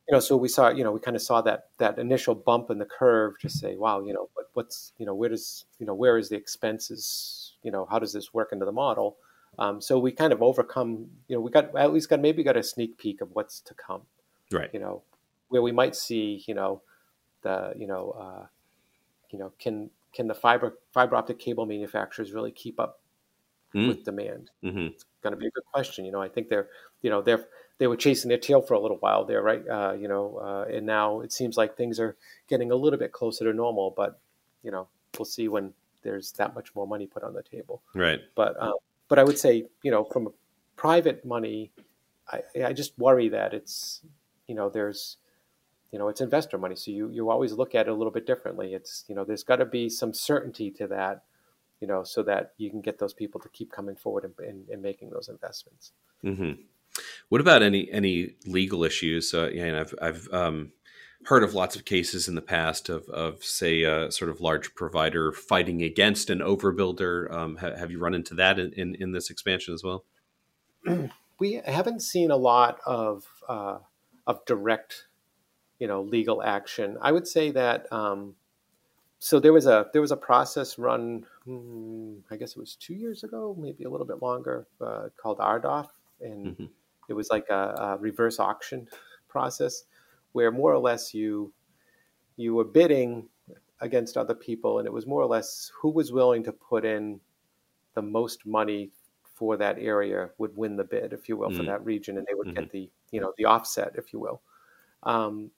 you know, so we saw, you know, we kind of saw that that initial bump in the curve to say, wow, you know, what, what's, you know, where does, you know, where is the expenses, you know, how does this work into the model? Um, so we kind of overcome, you know, we got at least got maybe got a sneak peek of what's to come, right? You know, where we might see, you know, the, you know, uh, you know, can can the fiber fiber optic cable manufacturers really keep up mm. with demand? Mm-hmm. It's going to be a good question. You know, I think they're, you know, they're they were chasing their tail for a little while there, right? Uh, you know, uh, and now it seems like things are getting a little bit closer to normal. But you know, we'll see when there's that much more money put on the table. Right. But um, but I would say, you know, from private money, I, I just worry that it's, you know, there's, you know, it's investor money, so you you always look at it a little bit differently. It's you know, there's got to be some certainty to that, you know, so that you can get those people to keep coming forward and, and, and making those investments. Mm-hmm. What about any any legal issues? Uh, yeah, I've I've um, heard of lots of cases in the past of of say a sort of large provider fighting against an overbuilder. Um, ha- have you run into that in, in, in this expansion as well? We haven't seen a lot of uh, of direct, you know, legal action. I would say that. Um, so there was a there was a process run. Hmm, I guess it was two years ago, maybe a little bit longer, uh, called RDOF, and mm-hmm it was like a, a reverse auction process where more or less you you were bidding against other people, and it was more or less who was willing to put in the most money for that area would win the bid, if you will, mm for that region, and they would mm-hmm. get the you know the offset, if you will. Um,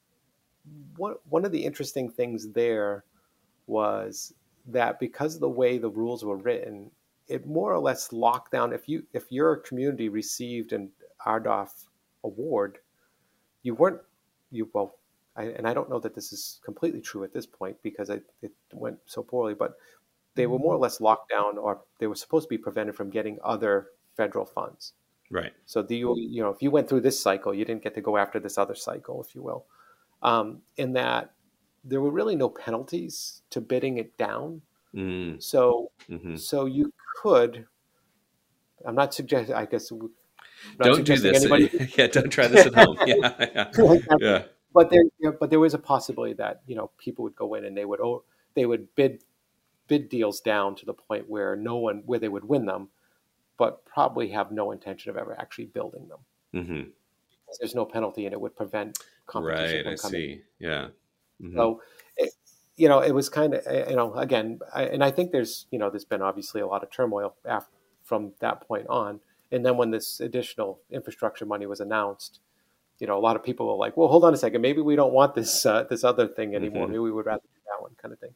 one one of the interesting things there was that because of the way the rules were written, it more or less locked down. If you if your community received an RDOF award, you weren't you well, I, and I don't know that this is completely true at this point because it, it went so poorly, but they were more or less locked down, or they were supposed to be prevented from getting other federal funds. Right. So the you you know if you went through this cycle, you didn't get to go after this other cycle, if you will. Um, in that there were really no penalties to bidding it down. Mm. So mm-hmm. so you could. I'm not suggesting. I guess don't do this. yeah, don't try this at home. Yeah, yeah. yeah. But there, you know, but there was a possibility that you know people would go in and they would oh, they would bid bid deals down to the point where no one where they would win them, but probably have no intention of ever actually building them. Mm-hmm. there's no penalty and it would prevent competition right from i see yeah Mhm. So, it, you know, it was kind of, you know, again, I, and I think there's, you know, there's been obviously a lot of turmoil after, from that point on. And then when this additional infrastructure money was announced, you know, a lot of people were like, well, hold on a second, maybe we don't want this uh, this other thing anymore. Mhm. Maybe we would rather do that one kind of thing.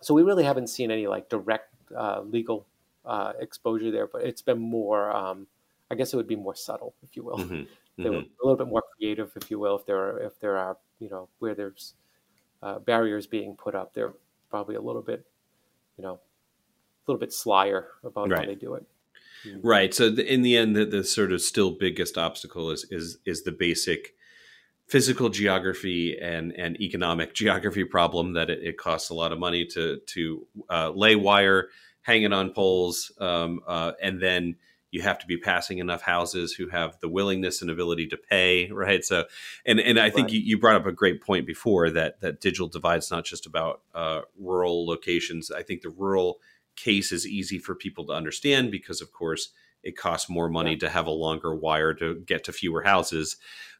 So we really haven't seen any like direct uh, legal uh, exposure there, but it's been more, um, I guess it would be more subtle, if you will Mhm. they were Mhm. a little bit more creative, if you will. If there are, if there are, you know, where there's uh, barriers being put up, they're probably a little bit, you know, a little bit slyer about how they do it. Right. So the, in the end, the, the sort of still biggest obstacle is is is the basic physical geography and and economic geography problem that it, it costs a lot of money to to uh, lay wire, hang it on poles, um, uh, and then you have to be passing enough houses who have the willingness and ability to pay. Right. So, and and I think Right. you, you brought up a great point before that that digital divide's not just about uh, rural locations. I think the rural case is easy for people to understand because of course it costs more money to have a longer wire to get to fewer houses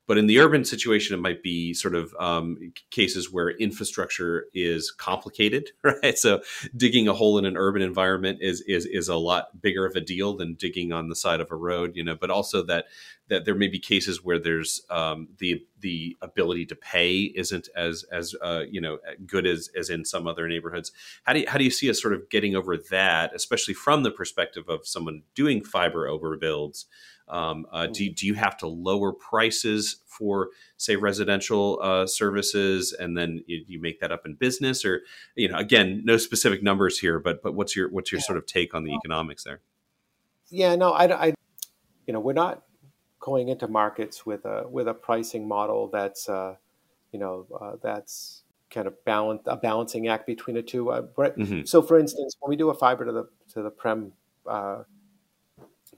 but in the urban situation it might be sort of um, cases where infrastructure is complicated right so digging a hole in an urban environment is is is a lot bigger of a deal than digging on the side of a road you know but also that that there may be cases where there's um, the the ability to pay isn't as as uh, you know good as as in some other neighborhoods how do you, how do you see us sort of getting over that, especially from the perspective of someone doing fiber overbuilds? Um, uh, do, do you have to lower prices for, say, residential uh, services, and then you, you make that up in business, or you know, again, no specific numbers here, but but what's your what's your sort of take on the economics there? Yeah, no, I, I, you know, we're not going into markets with a with a pricing model that's, uh, you know, uh, that's kind of balance a balancing act between the two. Uh, Mhm. So, for instance, when we do a fiber to the to the prem uh,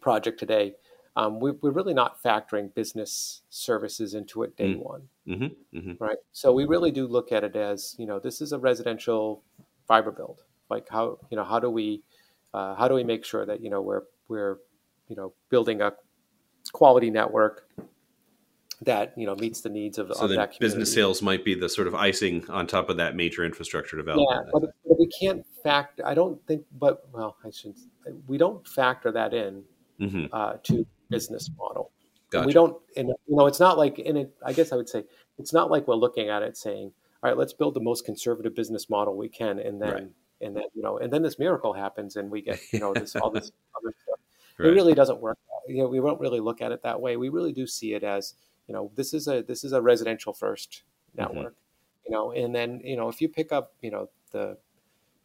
project today, um, we, we're really not factoring business services into it day Mm. one, hmm hmm right? So we really do look at it as you know this is a residential fiber build. Like how you know how do we uh, how do we make sure that you know we're we're you know building a quality network that you know meets the needs of, So of that community. business sales might be the sort of icing on top of that major infrastructure Yeah, development. but, but we can't factor. I don't think, but well, I shouldn't. We don't factor that in hmm uh, to business model. Gotcha. We don't, and you know, it's not like in it. I guess I would say it's not like we're looking at it saying, "All right, let's build the most conservative business model we can," and then, Right. and then, you know, and then this miracle happens, and we get, you know, this all this other stuff. Right. It really doesn't work. You know, we don't really look at it that way. We really do see it as, you know, this is a this is a residential first Mm-hmm. network, you know, and then you know if you pick up, you know, the,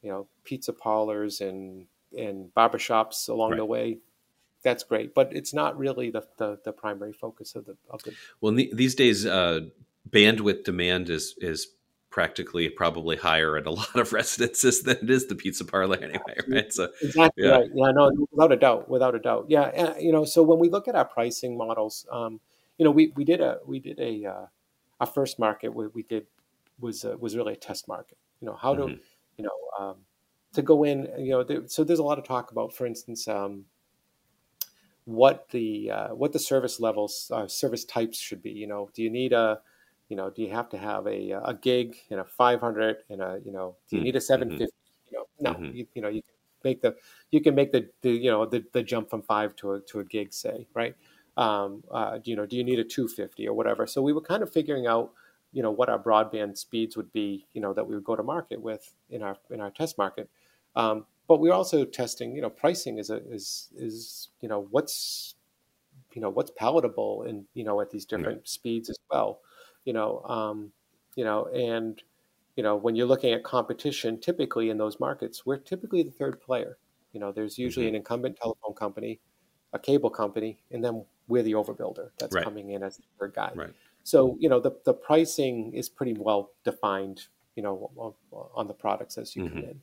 you know, pizza parlors and and barbershops along Right. the way, that's great. But it's not really the, the, the primary focus of the of the Well, the, these days, uh, bandwidth demand is is practically probably higher at a lot of residences than it is the pizza parlor anyway, right? So, Exactly Yeah. right. Yeah, no, without a doubt, without a doubt. Yeah, and, you know, so when we look at our pricing models, um, you know, we, we did a we did a uh, our first market we, we did was uh, was really a test market. You know, how to Mhm. you know um, to go in. You know, there, so there's a lot of talk about, for instance, um, what the uh, what the service levels uh, service types should be. You know, do you need a you know, do you have to have a a gig and a 500 and a you know, do you Mm, need a 750? You know, no, Mhm. you, you know, you can make the you can make the, the you know the, the jump from five to a to a gig, say, right? Um, uh, you know, do you need a 250 or whatever? So we were kind of figuring out, you know, what our broadband speeds would be, you know, that we would go to market with in our in our test market. Um, but we're also testing, you know, pricing is a, is is you know what's you know what's palatable and you know at these different speeds as well, you know, um, you know, and you know when you're looking at competition, typically in those markets, we're typically the third player. You know, there's usually an incumbent telephone company, a cable company, and then we're the overbuilder that's Right. coming in as the third guy. right. So you know the the pricing is pretty well defined, you know, on, the products as you come Mhm. in.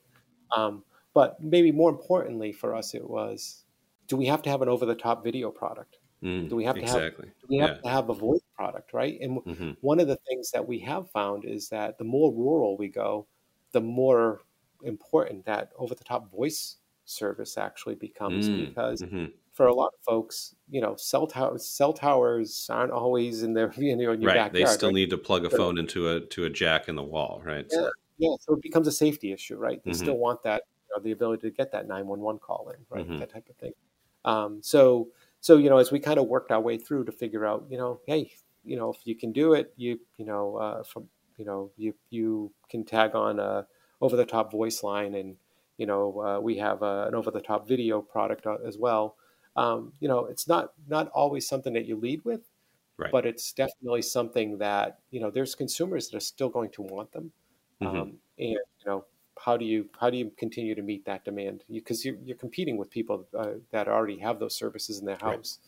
Um, but maybe more importantly for us, it was, do we have to have an over the top video product? Mm, Do we have to have- Do we have Yeah. to have a voice product, right? And hmm one of the things that we have found is that the more rural we go, the more important that over the top voice service actually becomes Mm, because hmm for a lot of folks, you know, cell towers cell towers aren't always in their you know in your right. backyard. They still right? need to plug a phone into a to a jack in the wall, right? Yeah, So, yeah. So it becomes a safety issue, right? They Mhm. still want that the ability to get that nine one one call in, right? Mhm. That type of thing. Um, so so you know, as we kind of worked our way through to figure out, you know, hey, you know, if you can do it, you you know, uh, from you know, you you can tag on a over the top voice line, and you know, uh, we have uh an over the top video product uh, as well. Um, you know, it's not not always something that you lead with, Right. but it's definitely something that you know there's consumers that are still going to want them, Mhm. um, and you know how do you how do you continue to meet that demand because you, are you're competing with people uh, that already have those services in their house,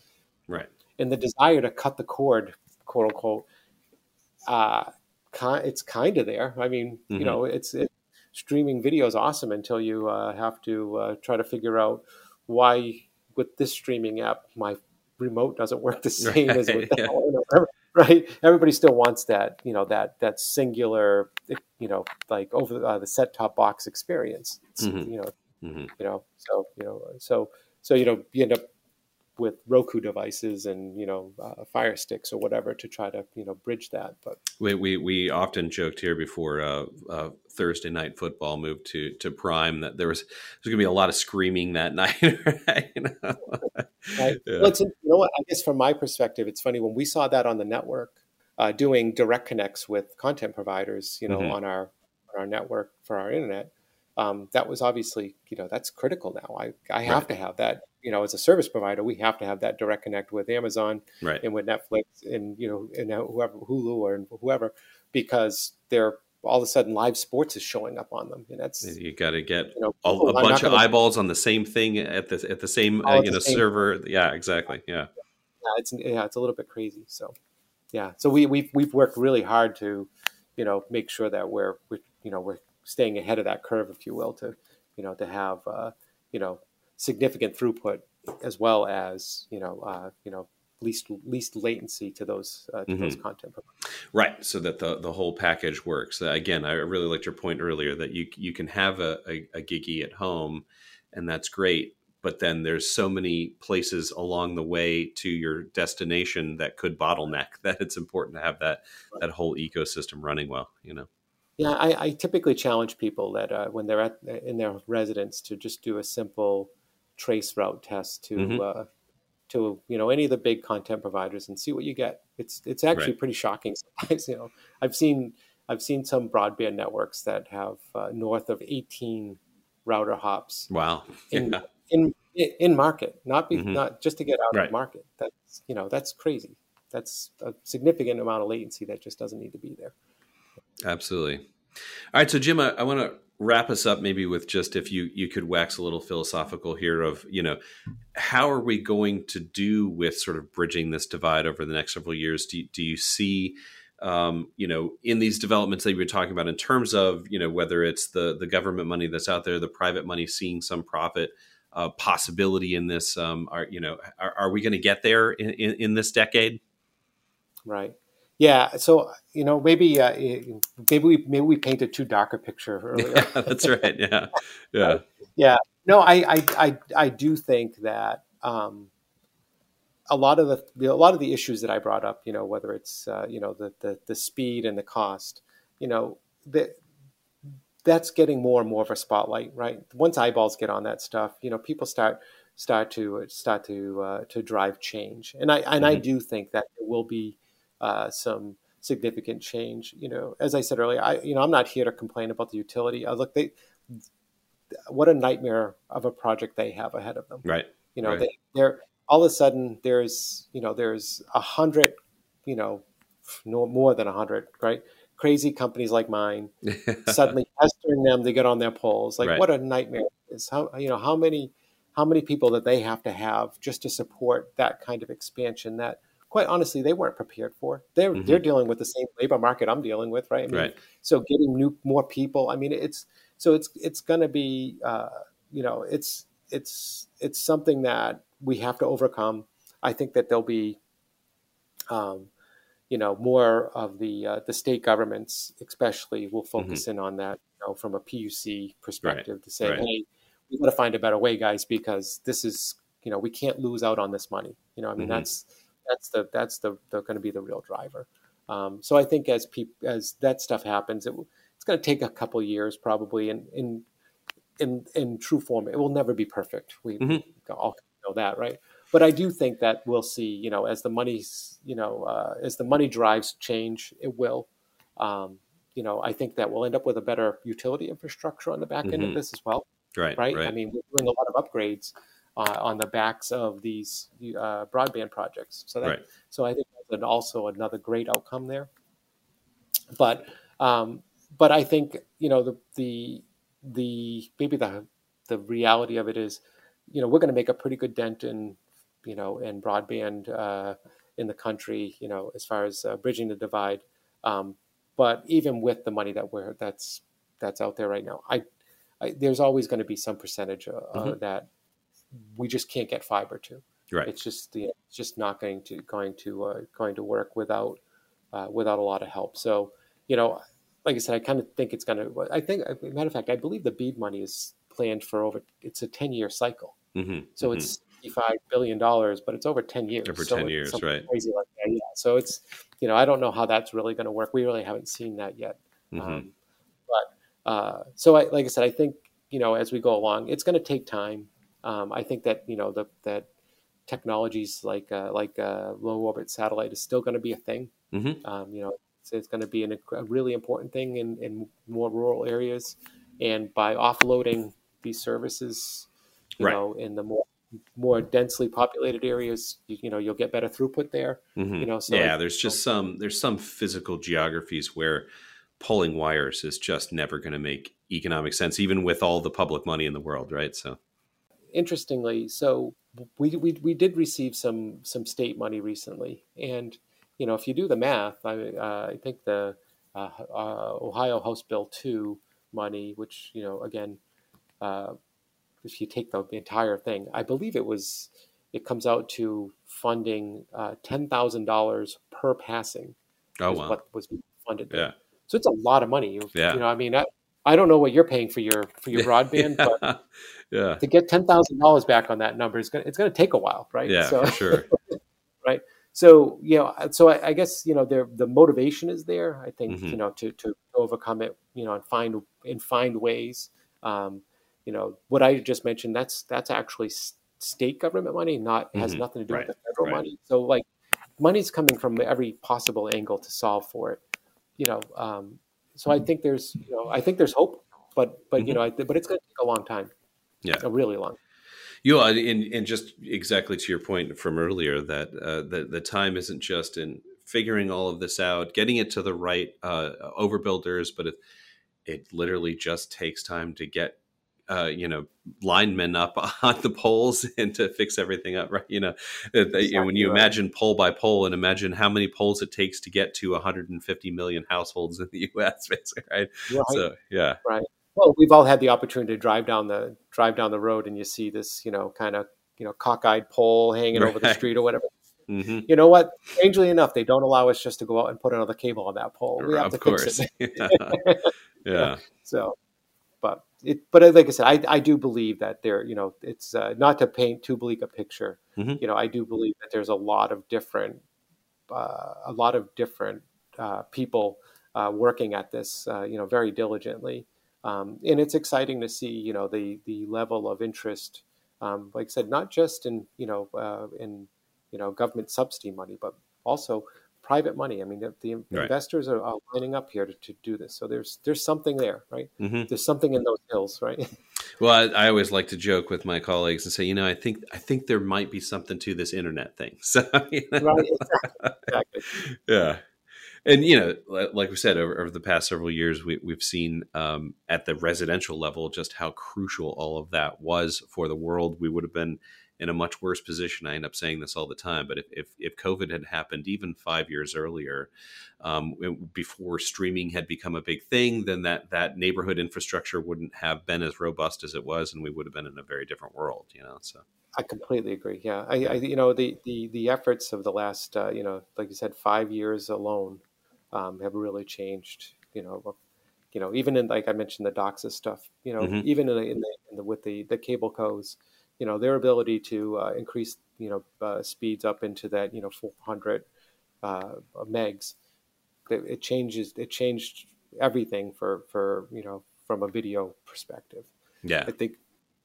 right. and the desire to cut the cord, quote unquote, uh, it's kind of there. I mean, Mhm. you know, it's it, streaming video is awesome until you uh, have to uh, try to figure out why with this streaming app my remote doesn't work the same as with Right, that yeah. one, right? Everybody still wants that you know that that singular you know like over uh, the set top box experience. Mhm. you know hmm you know so you know so so you know you end up with Roku devices and you know uh, Fire Sticks or whatever to try to you know bridge that but We, we we often joked here before uh, uh, Thursday night football moved to to Prime that there was there's going to be a lot of screaming that night. Right? You know? Right. Yeah. Well, you know what? I guess from my perspective, it's funny when we saw that on the network, uh, doing direct connects with content providers, you know, Mhm. on our on our network for our internet. Um, that was obviously, you know, that's critical now. I I have Right. to have that. You know, as a service provider, we have to have that direct connect with Amazon right. and with Netflix and you know and whoever Hulu or whoever because they're all of a sudden live sports is showing up on them, and that's You got to get you know a bunch of eyeballs on the same thing at the at the same uh, you know same- server. Yeah, exactly. Yeah. yeah, it's yeah, it's a little bit crazy. So, yeah, so we we've we've worked really hard to, you know, make sure that we're we you know we're staying ahead of that curve, if you will, to you know to have uh, you know significant throughput as well as you know uh, you know least least latency to those uh, to those content. Right, so that the the whole package works. Uh, again, I really liked your point earlier that you you can have a, a, a gigi at home, and that's great. But then there's so many places along the way to your destination that could bottleneck. That it's important to have that that whole ecosystem running well. You know. Yeah, I, I typically challenge people that uh, when they're at in their residence to just do a simple trace route test to Mhm. uh, to you know any of the big content providers and see what you get. It's it's actually Right. pretty shocking sometimes. You know, I've seen I've seen some broadband networks that have uh, north of 18 router hops Wow. in Yeah. in in market, not be, Mhm. not just to get out Right. of market. That's you know that's crazy. That's a significant amount of latency that just doesn't need to be there. Absolutely. All right, so Jim, I, I want to wrap us up maybe with just if you you could wax a little philosophical here of you know how are we going to do with sort of bridging this divide over the next several years? Do do you see um, you know in these developments that you've been talking about in terms of you know whether it's the the government money that's out there, the private money seeing some profit uh, possibility in this? Um, are you know are, are we going to get there in, in, in this decade? Right. Yeah. So you know, maybe uh, maybe we maybe we painted too dark a picture earlier. Yeah, that's right. Yeah, yeah. yeah. No, I I I, I do think that um, a lot of the, a lot of the issues that I brought up, you know, whether it's uh, you know the, the the speed and the cost, you know, that that's getting more and more of a spotlight, right? Once eyeballs get on that stuff, you know, people start start to start to uh, to drive change, and I and I Mhm. do think that there will be uh, some significant change. You know, as I said earlier, I you know I'm not here to complain about the utility. I look, they what a nightmare of a project they have ahead of them. Right. You know, Right. they, they're all of a sudden there's you know there's a hundred, you know, no more than a hundred, right? Crazy companies like mine suddenly pestering them to get on their poles. Like Right. what a nightmare is how you know how many how many people that they have to have just to support that kind of expansion that quite honestly they weren't prepared for. They're Mhm. they're dealing with the same labor market I'm dealing with, right? I mean, right. so getting new more people i mean it's so it's it's going to be uh, you know it's it's it's something that we have to overcome i think that there'll be um, you know more of the uh, the state governments especially will focus in on that you know from a puc perspective to say Mm-hmm. right. hey we've got to find a better way guys because this is you know we can't lose out on this money. You know, I mean Mhm. that's that's the that's the, the going to be the real driver. Um, so I think as peop, as that stuff happens, it, it's going to take a couple years probably. In in in in true form, it will never be perfect. We Mhm. all know that, right? But I do think that we'll see, you know, as the money's, you know, uh, as the money drives change, it will. Um, you know, I think that we'll end up with a better utility infrastructure on the back end Mhm. of this as well, Right. right? Right. I mean, we're doing a lot of upgrades uh, on the backs of these uh, broadband projects. So that, Right. so I think that's also another great outcome there. But, um, but I think you know the the the maybe the the reality of it is, you know, we're going to make a pretty good dent in, you know, in broadband uh, in the country, you know, as far as uh, bridging the divide. Um, but even with the money that we're that's that's out there right now, I, I there's always going to be some percentage uh, Mhm. that we just can't get fiber to. Right. It's just the it's just not going to going to uh, going to work without uh, without a lot of help. So you know, like I said, I kind of think it's going to. I think, matter of fact, I believe the BEAD money is planned for over. It's a ten year cycle, Mhm. so Mhm. it's fifty five billion dollars, but it's over ten years. Over So 10 it's years, right. Crazy like that, yeah. So it's you know I don't know how that's really going to work. We really haven't seen that yet. Mhm. Um, but uh, so, I, like I said, I think you know as we go along, it's going to take time. Um, I think that you know the, that technologies like uh, like uh, low orbit satellite is still going to be a thing. Mhm. Um, you know, it's, it's going to be an, a really important thing in, in more rural areas, and by offloading these services, you Right. know, in the more more densely populated areas, you, you know, you'll get better throughput there. Mhm. You know, so yeah, it- there's just some there's some physical geographies where pulling wires is just never going to make economic sense, even with all the public money in the world, right? So, interestingly, so we, we we did receive some some state money recently, and you know if you do the math, I uh, I think the uh, uh, Ohio House Bill two money, which you know again, uh, if you take the, entire thing, I believe it was it comes out to funding uh, ten thousand dollars per passing. oh wow, what was funded. There. yeah, So it's a lot of money. You, Yeah. you know, I mean, I, I don't know what you're paying for your for your broadband, but yeah, to get ten thousand dollars back on that number is going to, it's to take a while, right? yeah, So, sure. Right so you know, so I, I guess you know, there the motivation is there. I think Mhm. you know to to overcome it, you know, and find and find ways. Um, you know, what I just mentioned that's that's actually state government money, not has Mhm. nothing to do Right. with the federal Right. money. So like, money's coming from every possible angle to solve for it. You know, um, so I think there's you know I think there's hope, but but you Mhm. know, I, but it's going to take a long time. Yeah. a really long. You know, and, and just exactly to your point from earlier that uh, the the time isn't just in figuring all of this out, getting it to the right uh, overbuilders, but it it literally just takes time to get uh, you know linemen up on the poles and to fix everything up, right? You know, that- when you right. imagine pole by pole and imagine how many poles it takes to get to 150 million households in the U.S., basically, right? Right. So yeah, right Well, we've all had the opportunity to drive down the drive down the road, and you see this, you know, kind of you know cockeyed pole hanging over the street or whatever. hmm You know what? Strangely enough, they don't allow us just to go out and put another cable on that pole. We have of to course, fix it. yeah. yeah. So, it, but like I said, I, I do believe that there, you know, it's uh, not to paint too bleak a picture. Mhm. You know, I do believe that there's a lot of different, uh, a lot of different uh, people uh, working at this, uh, you know, very diligently, um, and it's exciting to see, you know, the the level of interest. Um, like I said, not just in you know uh, in you know government subsidy money, but also private money. I mean, the, the Right. investors are, are lining up here to, to do this. So there's there's something there, right? hmm There's something in those hills, right? Well, I, I always like to joke with my colleagues and say, you know, I think I think there might be something to this internet thing. So, you know, right. Exactly. exactly. yeah, and you know, like we said, over, over the past several years, we, we've seen um, at the residential level just how crucial all of that was for the world. We would have been in a much worse position. I end up saying this all the time, but if if, if COVID had happened even five years earlier, um, before streaming had become a big thing, then that that neighborhood infrastructure wouldn't have been as robust as it was, and we would have been in a very different world. You know, so I completely agree. Yeah, I, I you know the, the the efforts of the last uh, you know like you said five years alone um, have really changed. You know, you know even in like I mentioned the DOCSIS stuff. You know, Mhm. even in the, in the, in the with the the cable codes, you know their ability to uh, increase you know uh, speeds up into that you know 400 uh, megs it, it, changes it changed everything for for you know from a video perspective yeah i think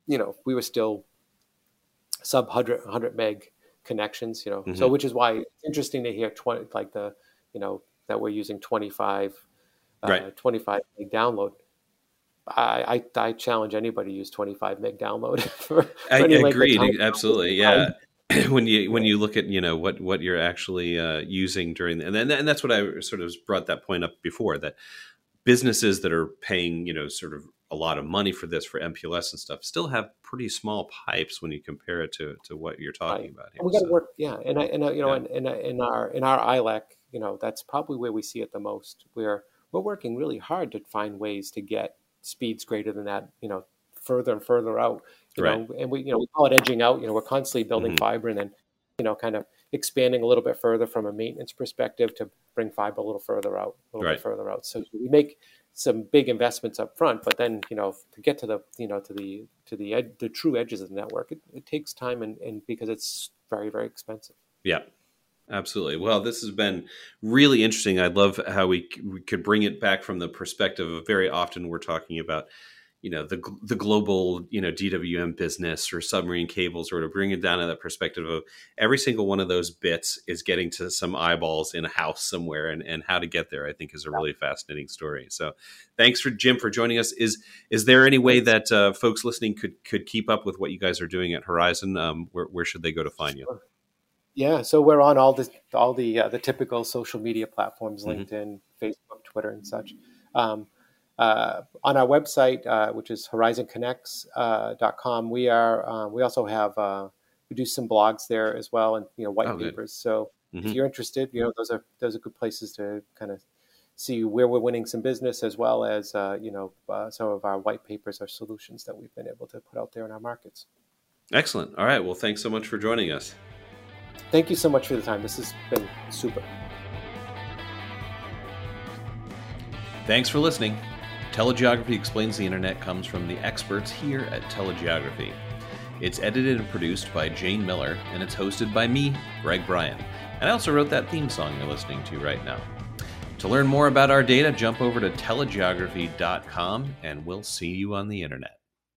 you know we were still sub 100 100 meg connections you know mm-hmm. so which is why it's interesting to hear 20 like the you know that we're using 25 uh, right. 25 meg download I, I, I challenge anybody to use 25 meg download for, for I agreed absolutely yeah when you when you look at you know what what you're actually uh, using during the, and then and that's what I sort of brought that point up before that businesses that are paying you know sort of a lot of money for this for MPLS and stuff still have pretty small pipes when you compare it to to what you're talking right. about here. We got to so. work, yeah, and I, and I, you know, yeah. in, in, in our in our ILEC, you know, that's probably where we see it the most. Where we're working really hard to find ways to get speeds greater than that, you know, further and further out. You right. know, and we you know we call it edging out. You know, we're constantly building mm-hmm. fiber and then, you know, kind of expanding a little bit further from a maintenance perspective to bring fiber a little further out, a little right. bit further out. So we make some big investments up front, but then you know to get to the you know to the to the ed- the true edges of the network, it, it takes time and, and because it's very very expensive. Yeah, Absolutely. Well, this has been really interesting. I love how we, we could bring it back from the perspective of very often we're talking about, you know, the the global, you know, DWM business or submarine cables, or to bring it down to that perspective of every single one of those bits is getting to some eyeballs in a house somewhere, and, and how to get there. I think is a really fascinating story. So, thanks for Jim for joining us. Is is there any way that uh, folks listening could could keep up with what you guys are doing at Horizon? Um, where where should they go to find you? Yeah, so we're on all the all the uh, the typical social media platforms: mm-hmm. LinkedIn, Facebook, Twitter, and such. Um, uh, on our website, uh, which is horizonconnects.com, uh, we are uh, we also have uh, we do some blogs there as well, and you know white oh, papers. Good. So mm-hmm. if you're interested, you know those are those are good places to kind of see where we're winning some business, as well as you know some of our white papers or solutions that we've been able to put out there in our markets. Excellent. All right. Well, thanks so much for joining us. Thank you so much for the time. This has been super. Thanks for listening. Telegeography Explains the Internet comes from the experts here at Telegeography. It's edited and produced by Jane Miller, and it's hosted by me, Greg Bryan. And I also wrote that theme song you're listening to right now. To learn more about our data, jump over to telegeography.com, and we'll see you on the internet.